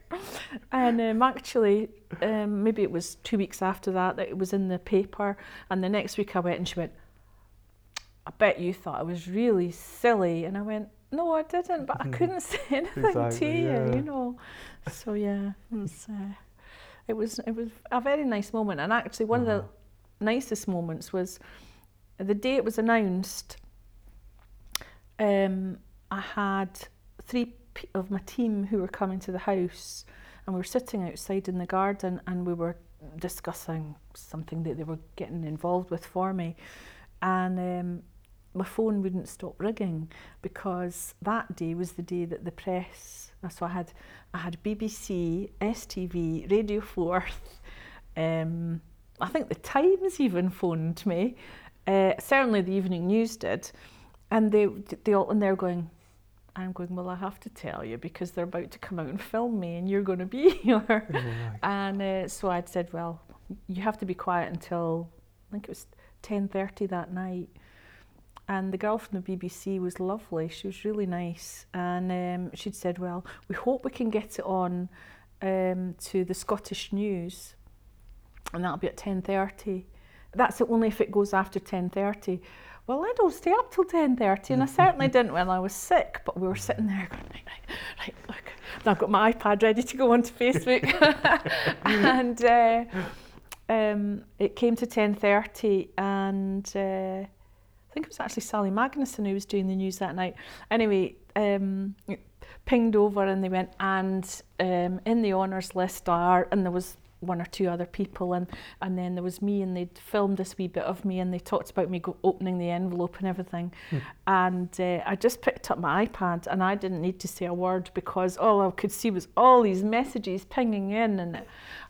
And um, actually, um, maybe it was two weeks after that that it was in the paper. And the next week I went and she went, I bet you thought I was really silly. And I went, No, I didn't, but I couldn't say anything to Exactly, you, yeah. you know. So yeah, it was, uh, it was it was a very nice moment. And actually, one of Uh-huh. the nicest moments was the day it was announced. Um, I had three of my team who were coming to the house, and we were sitting outside in the garden, and we were discussing something that they were getting involved with for me, and um, my phone wouldn't stop ringing because that day was the day that the press. So I had I had BBC, STV, Radio Four, um, I think the Times even phoned me. Uh, certainly the Evening News did, and they they all and they're going. I'm going. Well, I have to tell you because they're about to come out and film me, and you're going to be here. My And uh, so I'd said, well, you have to be quiet until I think it was ten thirty that night. And the girl from the BBC was lovely. She was really nice, and um, she'd said, well, we hope we can get it on um, to the Scottish News, and that'll be at ten thirty. That's only if it goes after ten thirty. Well, I don't stay up till ten thirty, and I certainly didn't when I was sick. But we were sitting there going, right, right, right, look. And I've got my iPad ready to go onto Facebook, and uh, um, it came to ten thirty, and uh, I think it was actually Sally Magnusson who was doing the news that night. Anyway, um, pinged over, and they went, and um, in the honours list are, and there was one or two other people and and then there was me and they'd filmed this wee bit of me and they talked about me go, opening the envelope and everything and uh, I just picked up my iPad and I didn't need to say a word because all I could see was all these messages pinging in and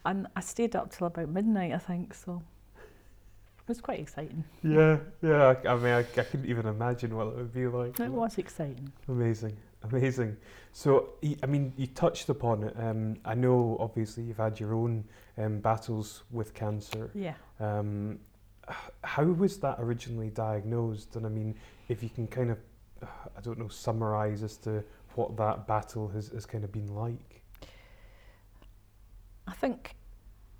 and I stayed up till about midnight I think so it was quite exciting Yeah, yeah. I, I mean, I, I couldn't even imagine what it would be like. it was exciting Amazing, amazing. So, I mean, you touched upon it. Um, I know, obviously, you've had your own um, battles with cancer. yeah Um, how was that originally diagnosed? And I mean, if you can kind of, uh, I don't know, summarise as to what that battle has, has kind of been like. I think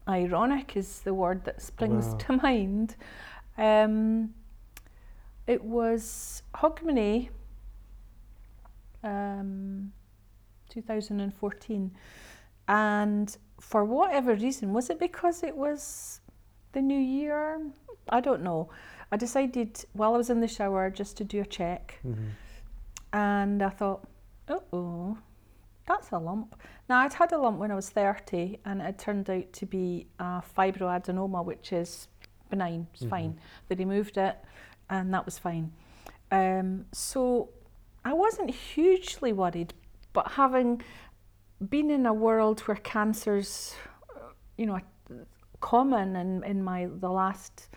ironic is the word that springs Wow. to mind. Um, it was Hogmanay, um, 2014, and for whatever reason, was it because it was the new year? I don't know. I decided while I was in the shower just to do a check, Mm-hmm. and I thought, uh oh, that's a lump. Now, I'd had a lump when I was 30, and it turned out to be a fibroadenoma, which is benign, it's Mhm. fine. They removed it, and that was fine. Um, so I wasn't hugely worried, but having been in a world where cancer's, uh, you know, common in, in my the last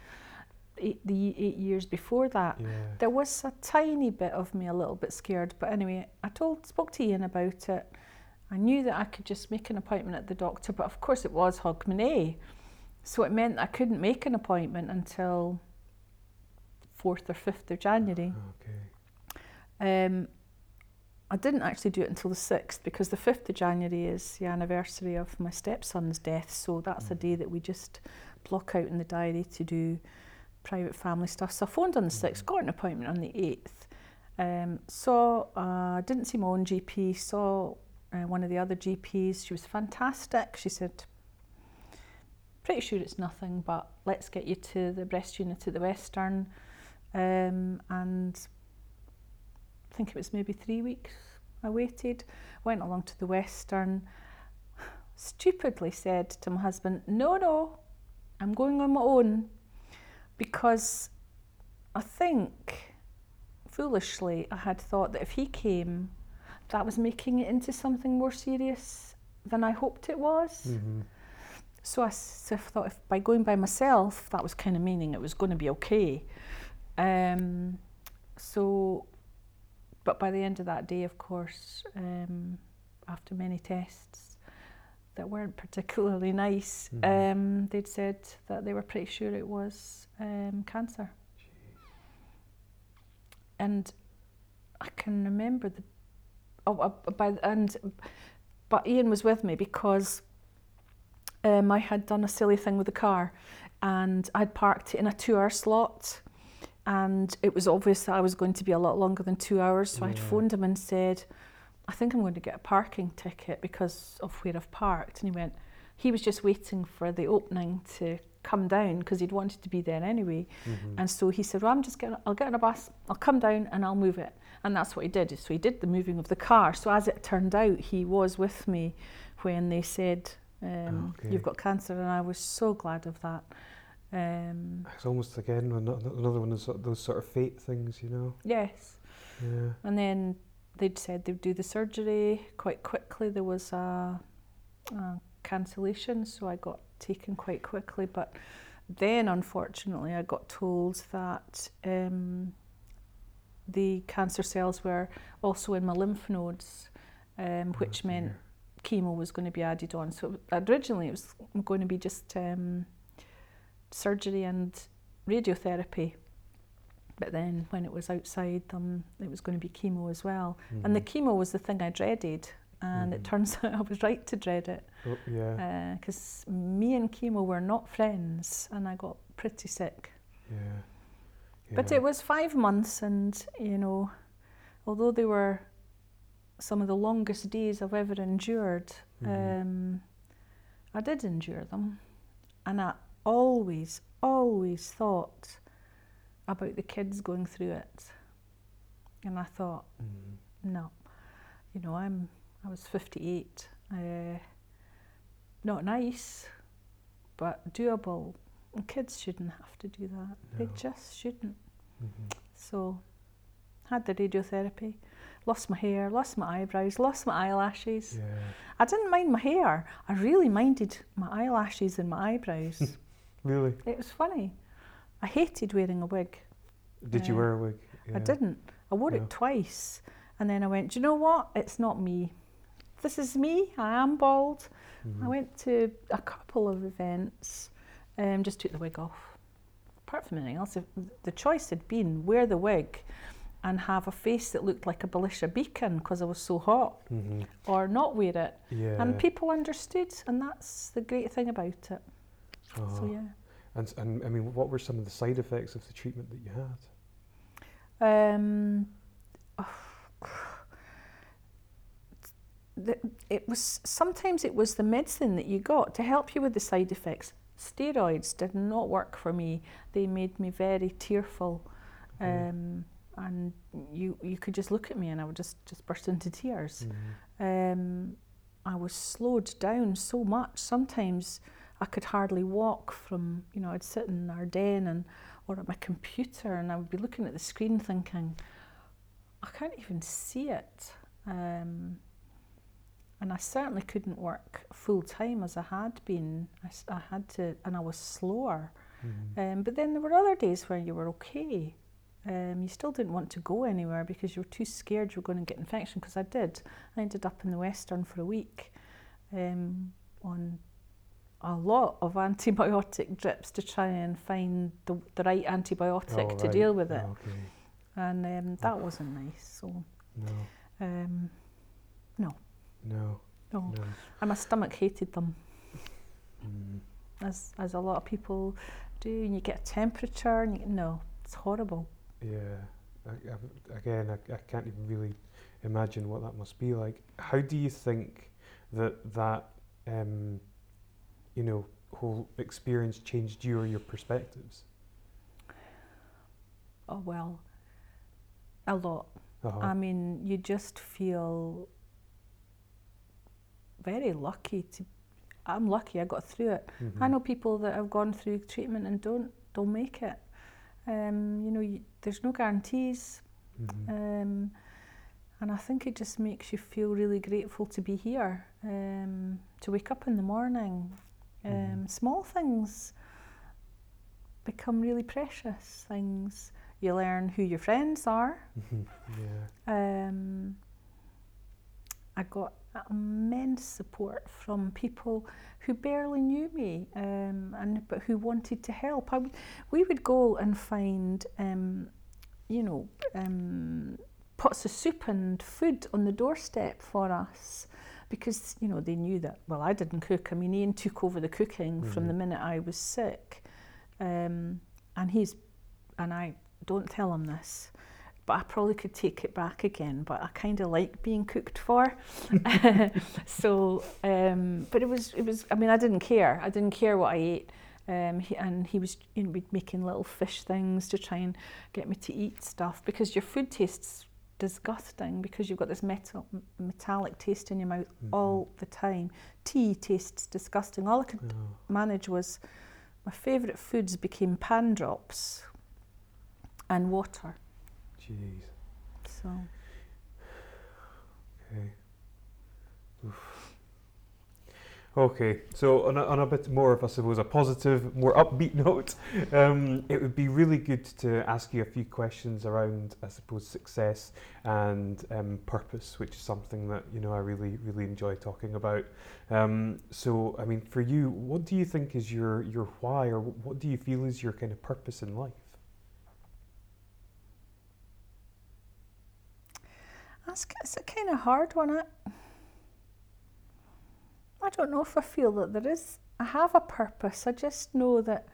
eight, the eight years before that, Yeah. there was a tiny bit of me a little bit scared, but anyway, I told spoke to Ian about it. I knew that I could just make an appointment at the doctor, but of course it was Hogmanay, so it meant I couldn't make an appointment until fourth or fifth of January. Okay. Um, I didn't actually do it until the sixth because the fifth of January is the anniversary of my stepson's death, so that's a day that we just block out in the diary to do private family stuff. So I phoned on the sixth, got an appointment on the eighth. Um, saw, uh, didn't see my own GP, saw uh, one of the other GPs. She was fantastic. She said, pretty sure it's nothing, but let's get you to the breast unit at the Western. Um, and I think it was maybe three weeks I waited, went along to the Western, stupidly said to my husband, No, no, I'm going on my own because I think foolishly I had thought that if he came, that was making it into something more serious than I hoped it was. Mm-hmm. So I thought if by going by myself, that was kind of meaning it was going to be okay. Um, so, but by the end of that day, of course, um, after many tests that weren't particularly nice, Mhm. um, they'd said that they were pretty sure it was um, cancer. And I can remember the oh, uh, by the- and but Ian was with me because um, I had done a silly thing with the car and I'd parked it in a two hour slot and it was obvious that I was going to be a lot longer than two hours. So I'd phoned him and said, I think I'm going to get a parking ticket because of where I've parked. And he went, he was just waiting for the opening to come down because he'd wanted to be there anyway. Mhm. And so he said, Well, I'm just getting, I'll get on a bus, I'll come down and I'll move it. And that's what he did. So he did the moving of the car. So as it turned out, he was with me when they said, um, Okay. You've got cancer. And I was so glad of that. Um, It's almost again another one of those- sort of fate things, you know. yes. Yeah. And then they'd said they'd do the surgery quite quickly. There was a, a cancellation, so I got taken quite quickly. But then, unfortunately, I got told that um, the cancer cells were also in my lymph nodes, um, which Oh, meant chemo was going to be added on. So originally it was going to be just um, surgery and radiotherapy. But then when it was outside them, it was going to be chemo as well. And the Mhm. chemo was the thing I dreaded. And it Mhm. turns out I was right to dread it Oh, yeah. because me and chemo were not friends and I got pretty sick. yeah. But it was five months, and you know, although they were some of the longest days I've ever endured, Mhm. um, I did endure them. And I always, always thought about the kids going through it. And I thought, Mhm. no, you know, I'm, I was 58. Uh, not nice, but doable. And kids shouldn't have to do that. They just shouldn't. Mhm. So, had the radiotherapy, lost my hair, lost my eyebrows, lost my eyelashes. Yeah. I didn't mind my hair. I really minded my eyelashes and my eyebrows. Really? it was funny. I hated wearing a wig. Did you Uh, wear a wig? I didn't. I wore it twice. And then I went, do you know what? It's not me. This is me. I am bald. I Mhm. went to a couple of events, um, just took the wig off. Apart from anything else, the choice had been wear the wig and have a face that looked like a Belisha beacon because I was so hot, Mhm. or not wear it. Yeah. And people understood, and that's the great thing about it. So, Oh. yeah. And, and I mean, what were some of the side effects of the treatment that you had? Um, the, it was sometimes it was the medicine that you got to help you with the side effects. Steroids did not work for me. They made me very tearful, Okay. um, and you you could just look at me and I would just just burst into tears. Mhm. Um, I was slowed down so much. Sometimes I could hardly walk from, you know, I'd sit in Ardennes and or at my computer and I would be looking at the screen thinking, I can't even see it. Um, and I certainly couldn't work full time as I had been. I, I had to, and I was slower. Mhm. Um, but then there were other days where you were okay. Um, you still didn't want to go anywhere because you were too scared you were going to get infection. Because I did. I ended up in the Western for a week um, on a lot of antibiotic drips to try and find the, the right antibiotic Oh, to right. deal with it. Okay. And um, that wasn't nice. So, No. um, No. no. No. And my stomach hated them, Mm. as, as a lot of people do. And you get a temperature, and you, no, it's horrible. Yeah. I, I, again, I, I can't even really imagine what that must be like. How do you think that that, um, you know, whole experience changed you or your perspectives? Oh well, a lot. Uh-huh. I mean, you just feel very lucky to. I'm lucky I got through it. Mhm. I know people that have gone through treatment and don't don't make it. Um, you know, you, there's no guarantees, Mhm. um, and I think it just makes you feel really grateful to be here, um, to wake up in the morning. Um, Mhm. Small things become really precious things. You learn who your friends are. Mhm. Yeah. Um, I got immense support from people who barely knew me um, and but who wanted to help. I would, we would go and find, um, you know, um, pots of soup and food on the doorstep for us because you know they knew that. Well, I didn't cook. I mean, Ian took over the cooking from the Mhm. minute I was sick, um, and he's and I don't tell him this but I probably could take it back again. But I kind of like being cooked for. so, um, but it was, it was. I mean, I didn't care. I didn't care what I ate. Um, he, and he was you know, making little fish things to try and get me to eat stuff because your food tastes disgusting because you've got this metal, metallic taste in your mouth Mhm. all the time. Tea tastes disgusting. All I could manage was my favourite foods became pan drops and water. jeez. So. Okay. Oof. Okay, so on a, on a bit more of, I suppose, a positive, more upbeat note, um, it would be really good to ask you a few questions around, I suppose, success and um, purpose, which is something that you know I really, really enjoy talking about. Um, so, I mean, for you, what do you think is your your why, or what do you feel is your kind of purpose in life? That's it's a kind of hard one. I, I don't know if I feel that there is. I have a purpose. I just know that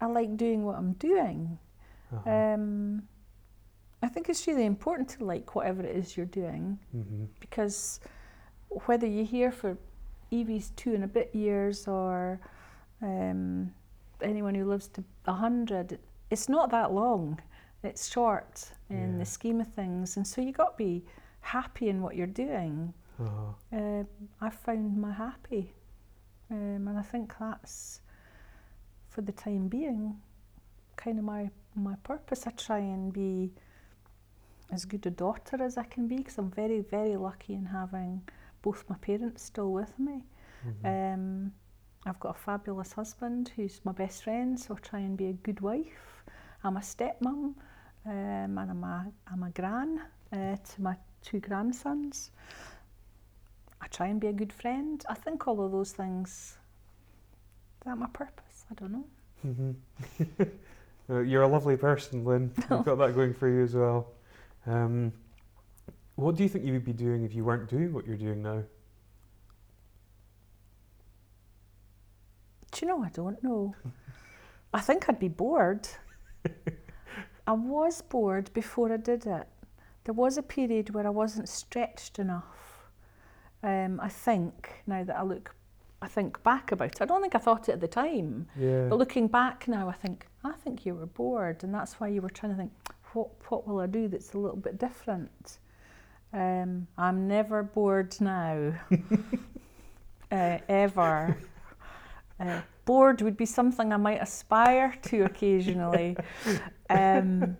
I like doing what I'm doing. Uh-huh. Um, I think it's really important to like whatever it is you're doing hmm because whether you're here for Evie's two and a bit years or um, anyone who lives to a hundred, it's not that long. It's short in Yeah. the scheme of things, and so you've got to be happy in what you're doing. Uh-huh. Uh, I found my happy, um, and I think that's for the time being kind of my my purpose. I try and be as good a daughter as I can be because I'm very very lucky in having both my parents still with me. Mhm. Um, I've got a fabulous husband who's my best friend, so I try and be a good wife. I'm a stepmom, um, and I'm a, I'm a gran uh, to my two grandsons. I try and be a good friend. I think all of those things, is that my purpose? I don't know. hmm Uh, you're a lovely person, Lynne. You've got that going for you as well. Um, what do you think you would be doing if you weren't doing what you're doing now? Do you know? I don't know. I think I'd be bored. I was bored before I did it. There was a period where I wasn't stretched enough. Um, I think now that I look, I think back about it. I don't think I thought it at the time, Yeah. but looking back now, I think I think you were bored, and that's why you were trying to think, what what will I do that's a little bit different? Um, I'm never bored now, uh, ever. Uh, bored would be something I might aspire to occasionally. Um,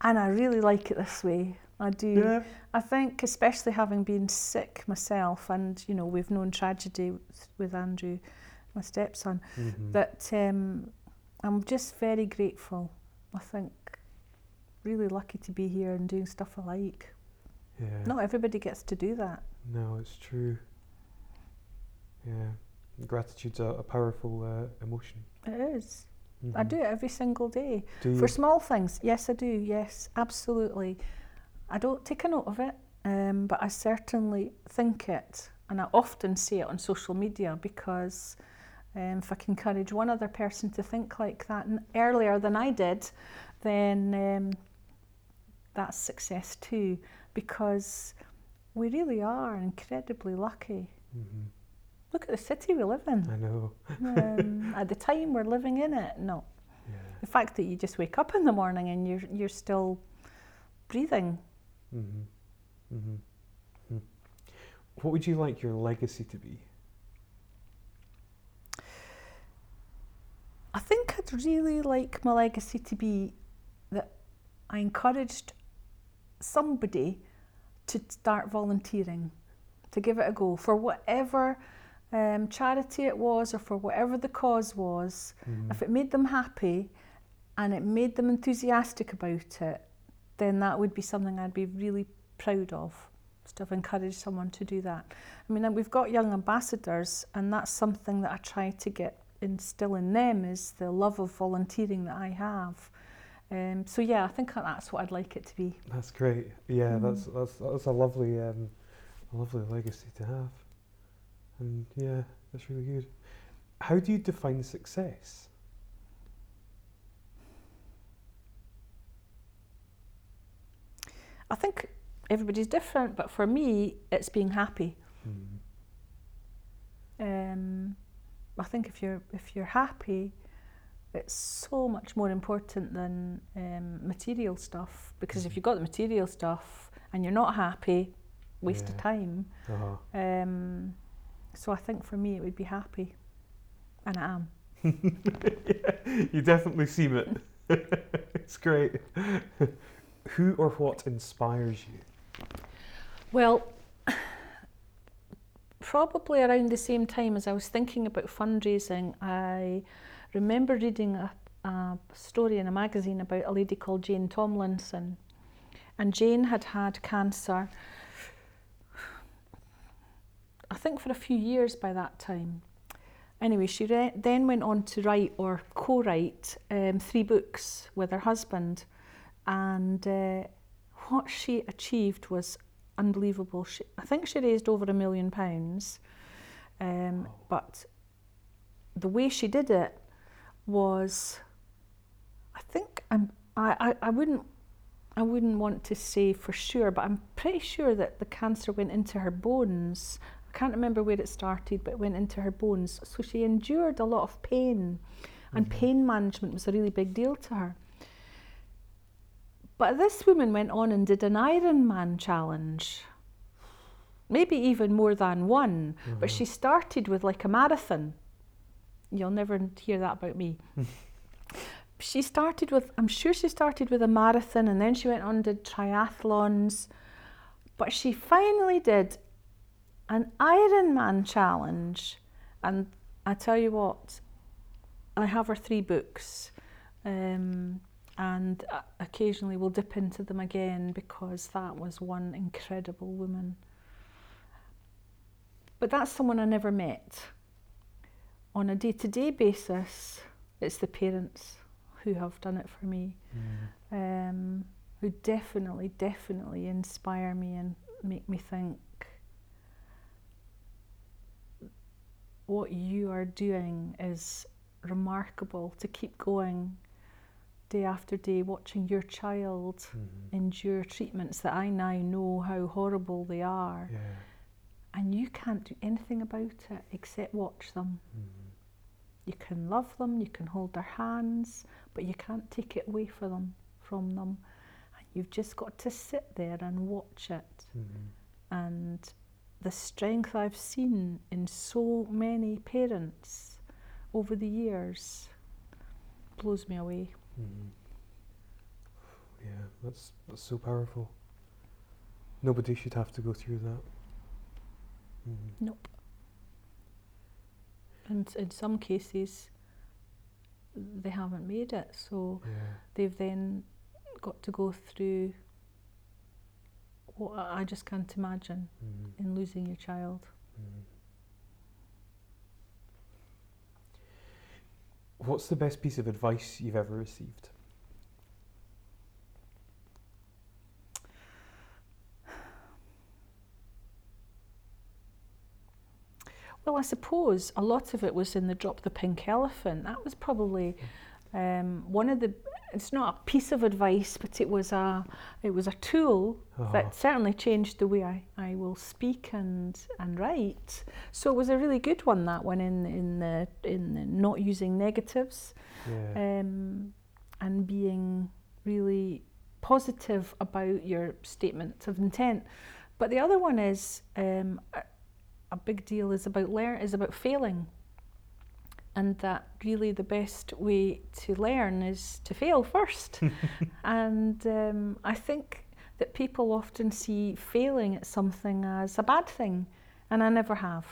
and I really like it this way. I do. yeah. I think, especially having been sick myself, and you know, we've known tragedy with, with Andrew, my stepson, Mhm. that um, I'm just very grateful. I think really lucky to be here and doing stuff I like. yeah. Not everybody gets to do that. No, it's true. Yeah. Gratitude's a, a powerful uh, emotion. It is. I Mhm. do it every single day. For small things, yes, I do. Yes, absolutely. I don't take a note of it, um, but I certainly think it, and I often say it on social media because um, if I can encourage one other person to think like that earlier than I did, then um, that's success too. Because we really are incredibly lucky. Mhm. look at the city we live in. I know. Um, at the time we're living in it, no. Yeah. The fact that you just wake up in the morning and you're you're still breathing. Mm-hmm. Mm-hmm. What would you like your legacy to be? I think I'd really like my legacy to be that I encouraged somebody to start volunteering, to give it a go for whatever um, charity it was or for whatever the cause was. Mm-hmm. If it made them happy and it made them enthusiastic about it, then that would be something I'd be really proud of. To have encouraged someone to do that. I mean, we've got young ambassadors, and that's something that I try to get instill in them is the love of volunteering that I have. Um, so yeah, I think that's what I'd like it to be. That's great. Yeah, Mm. that's that's that's a lovely um, a lovely legacy to have. And yeah, that's really good. How do you define success? I think everybody's different, but for me, it's being happy. Mm. Um, I think if you're if you're happy, it's so much more important than um, material stuff. Because if Mhm. you've got the material stuff and you're not happy, waste of time. Uh-huh. Um, so I think for me, it would be happy, and I am. yeah, you definitely seem it. it's great. Who or what inspires you? Well, probably around the same time as I was thinking about fundraising, I remember reading a, a story in a magazine about a lady called Jane Tomlinson. And Jane had had cancer, I think, for a few years by that time. Anyway, she re- then went on to write or co write um, three books with her husband. And uh, what she achieved was unbelievable. She, I think she raised over a million pounds, um, Wow. but the way she did it was, I think I'm, I, I, I wouldn't. I wouldn't want to say for sure, but I'm pretty sure that the cancer went into her bones. I can't remember where it started, but it went into her bones. So she endured a lot of pain, and Mhm. pain management was a really big deal to her. But this woman went on and did an Ironman challenge, maybe even more than one. But Uh-huh. she started with like a marathon. You'll never hear that about me. she started with, I'm sure she started with a marathon and then she went on and did triathlons. But she finally did an Ironman challenge. And I tell you what, I have her three books. Um, and uh, occasionally we'll dip into them again because that was one incredible woman. But that's someone I never met. On a day to day basis, it's the parents who have done it for me, Mm. um, who definitely, definitely inspire me and make me think what you are doing is remarkable to keep going day after day, watching your child Mhm. endure treatments that I now know how horrible they are, Yeah. and you can't do anything about it except watch them. Mhm. You can love them, you can hold their hands, but you can't take it away from them. From them, and you've just got to sit there and watch it. Mhm. And the strength I've seen in so many parents over the years blows me away. Mhm. Yeah, that's that's so powerful. Nobody should have to go through that. Mhm. Nope. And in some cases, they haven't made it, so Yeah. they've then got to go through what I just can't imagine Mhm. in losing your child. Mhm. What's the best piece of advice you've ever received? Well, I suppose a lot of it was in the Drop the Pink Elephant. That was probably mm. Um, one of the it's not a piece of advice, but it was a it was a tool Oh. that certainly changed the way I, I will speak and and write. So it was a really good one that one in in the in the not using negatives Yeah. um, and being really positive about your statement of intent. But the other one is um, a, a big deal is about learn is about failing, and that really the best way to learn is to fail first. and um, I think that people often see failing at something as a bad thing, and I never have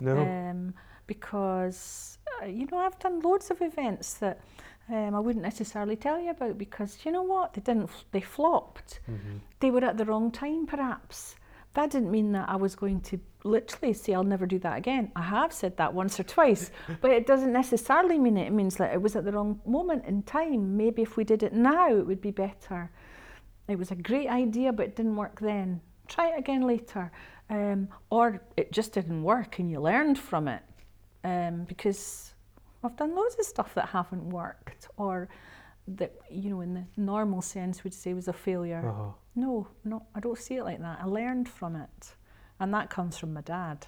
no. um, because uh, you know I've done loads of events that um, I wouldn't necessarily tell you about because you know what they didn't f- they flopped Mhm. they were at the wrong time perhaps that didn't mean that I was going to literally say I'll never do that again. I have said that once or twice but it doesn't necessarily mean it. It means that it was at the wrong moment in time. Maybe if we did it now it would be better. It was a great idea but it didn't work then. Try it again later. Um, or it just didn't work and you learned from it um, because I've done loads of stuff that haven't worked or that you know in the normal sense would say was a failure. Oh. No no I don't see it like that I learned from it and that comes from my dad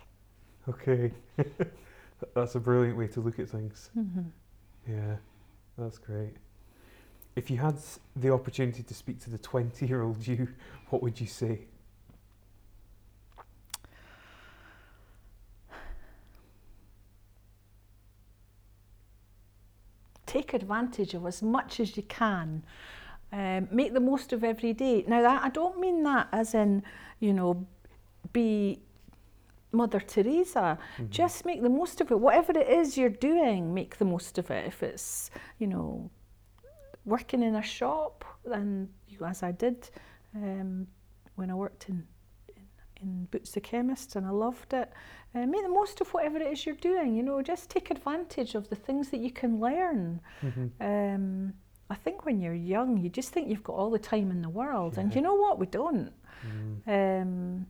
Okay. that's a brilliant way to look at things. mm-hmm. Yeah, that's great. If you had the opportunity to speak to the 20 year old you, what would you say? take advantage of as much as you can. Um, make the most of every day. Now, that, I don't mean that as in, you know, be Mother Teresa. Mhm. Just make the most of it. Whatever it is you're doing, make the most of it. If it's, you know, working in a shop, then you, as I did um, when I worked in, in in Boots the Chemist, and I loved it. Uh, make the most of whatever it is you're doing. You know, just take advantage of the things that you can learn. Mhm. Um, I think when you're young, you just think you've got all the time in the world, and you know what? We don't. Mm. Um,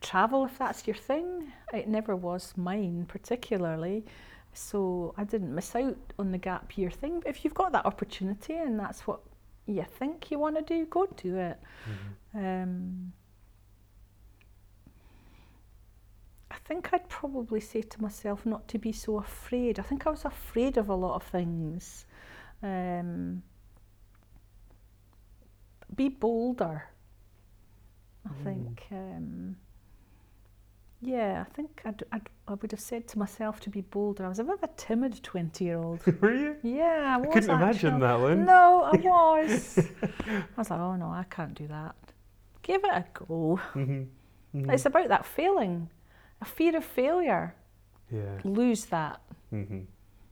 travel, if that's your thing, it never was mine particularly. So I didn't miss out on the gap year thing. But if you've got that opportunity and that's what you think you want to do, go do it. Mhm. Um, I think I'd probably say to myself not to be so afraid. I think I was afraid of a lot of things. Um, be bolder. I Mm. think. Um, yeah, I think I'd, I'd, I would have said to myself to be bolder. I was a bit of a timid 20 year old. Were you? Yeah, I I was. couldn't imagine that, Lynne. No, I was. I was like, oh no, I can't do that. Give it a go. Mhm. Mhm. It's about that failing, a fear of failure. Yeah. Lose that. Mhm.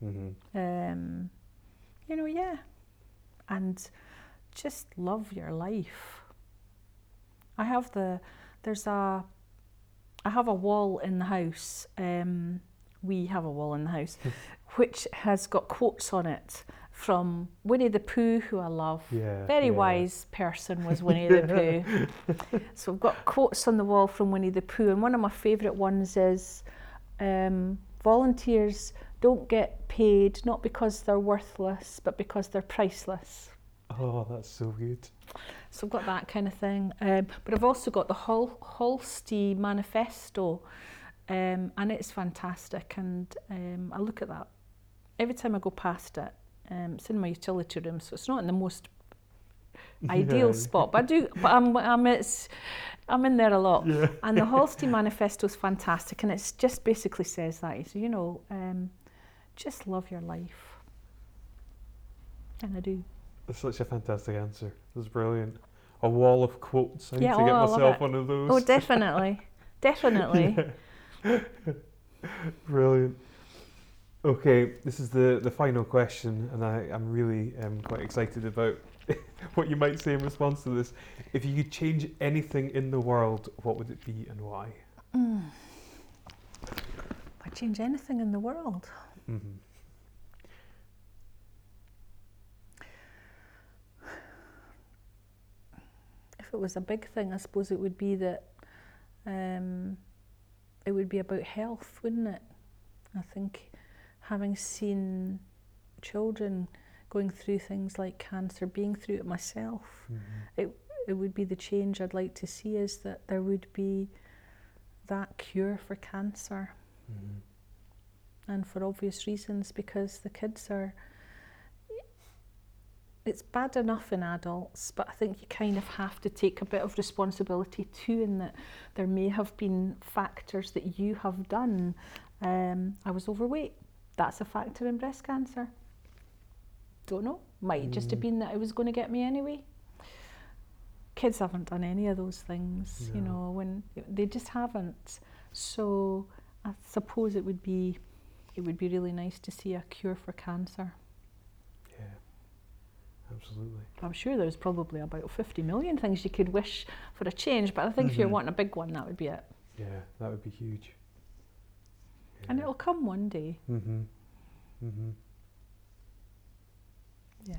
Mhm. Um, you know, yeah. And just love your life. I have the, there's a, I have a wall in the house. Um, we have a wall in the house, which has got quotes on it from Winnie the Pooh, who I love. Yeah. Very yeah. wise person was Winnie the Pooh. so I've got quotes on the wall from Winnie the Pooh, and one of my favourite ones is um, volunteers don't get paid not because they're worthless, but because they're priceless. Oh, that's so good. So I've got that kind of thing. Um, but I've also got the Hol- Holstee Manifesto, um, and it's fantastic. And um, I look at that every time I go past it. Um, it's in my utility room, so it's not in the most ideal Yeah. spot, but I do. But I'm, I'm, it's, I'm in there a lot. Yeah. And the Holstee Manifesto is fantastic, and it just basically says that. So, you know, um, just love your life. And I do. That's such a fantastic answer. That's brilliant. A wall of quotes. I need Yeah, to oh, get I myself one of those. Oh, definitely. definitely. Brilliant. Okay, this is the, the final question, and I, I'm really um, quite excited about what you might say in response to this. If you could change anything in the world, what would it be and why? Mm. If I change anything in the world, hmm if it was a big thing, I suppose it would be that um, it would be about health, wouldn't it? I think having seen children going through things like cancer, being through it myself, Mhm. it it would be the change I'd like to see is that there would be that cure for cancer. Mhm. And for obvious reasons because the kids are it's bad enough in adults but i think you kind of have to take a bit of responsibility too in that there may have been factors that you have done. Um, i was overweight. That's a factor in breast cancer. Don't know. Might just have Mm. been that it was going to get me anyway. Kids haven't done any of those things you know when they just haven't. So i suppose it would be it would be really nice to see a cure for cancer. Yeah, absolutely. I'm sure there's probably about 50 million things you could wish for a change, but I think if you're Mhm. wanting a big one, that would be it. Yeah, that would be huge. And it'll come one day. Mm-hmm. Mm-hmm. Yeah.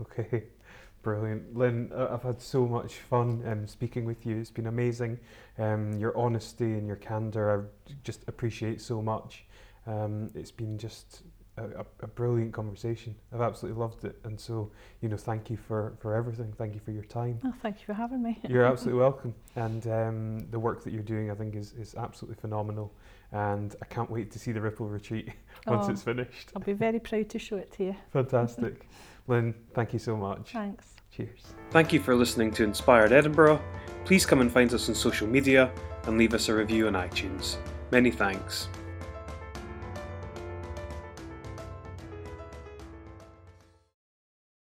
Okay, brilliant, Lynne. I've had so much fun um, speaking with you. It's been amazing. Um, your honesty and your candor, I just appreciate so much. Um, it's been just a, a, a brilliant conversation. I've absolutely loved it, and so you know, thank you for for everything. Thank you for your time. Oh, thank you for having me. You're absolutely welcome. And um, the work that you're doing, I think, is, is absolutely phenomenal. And I can't wait to see the Ripple Retreat once Oh, it's finished. I'll be very proud to show it to you. Fantastic. Lynne, thank you so much. Thanks. Cheers. Thank you for listening to Inspired Edinburgh. Please come and find us on social media and leave us a review on iTunes. Many thanks.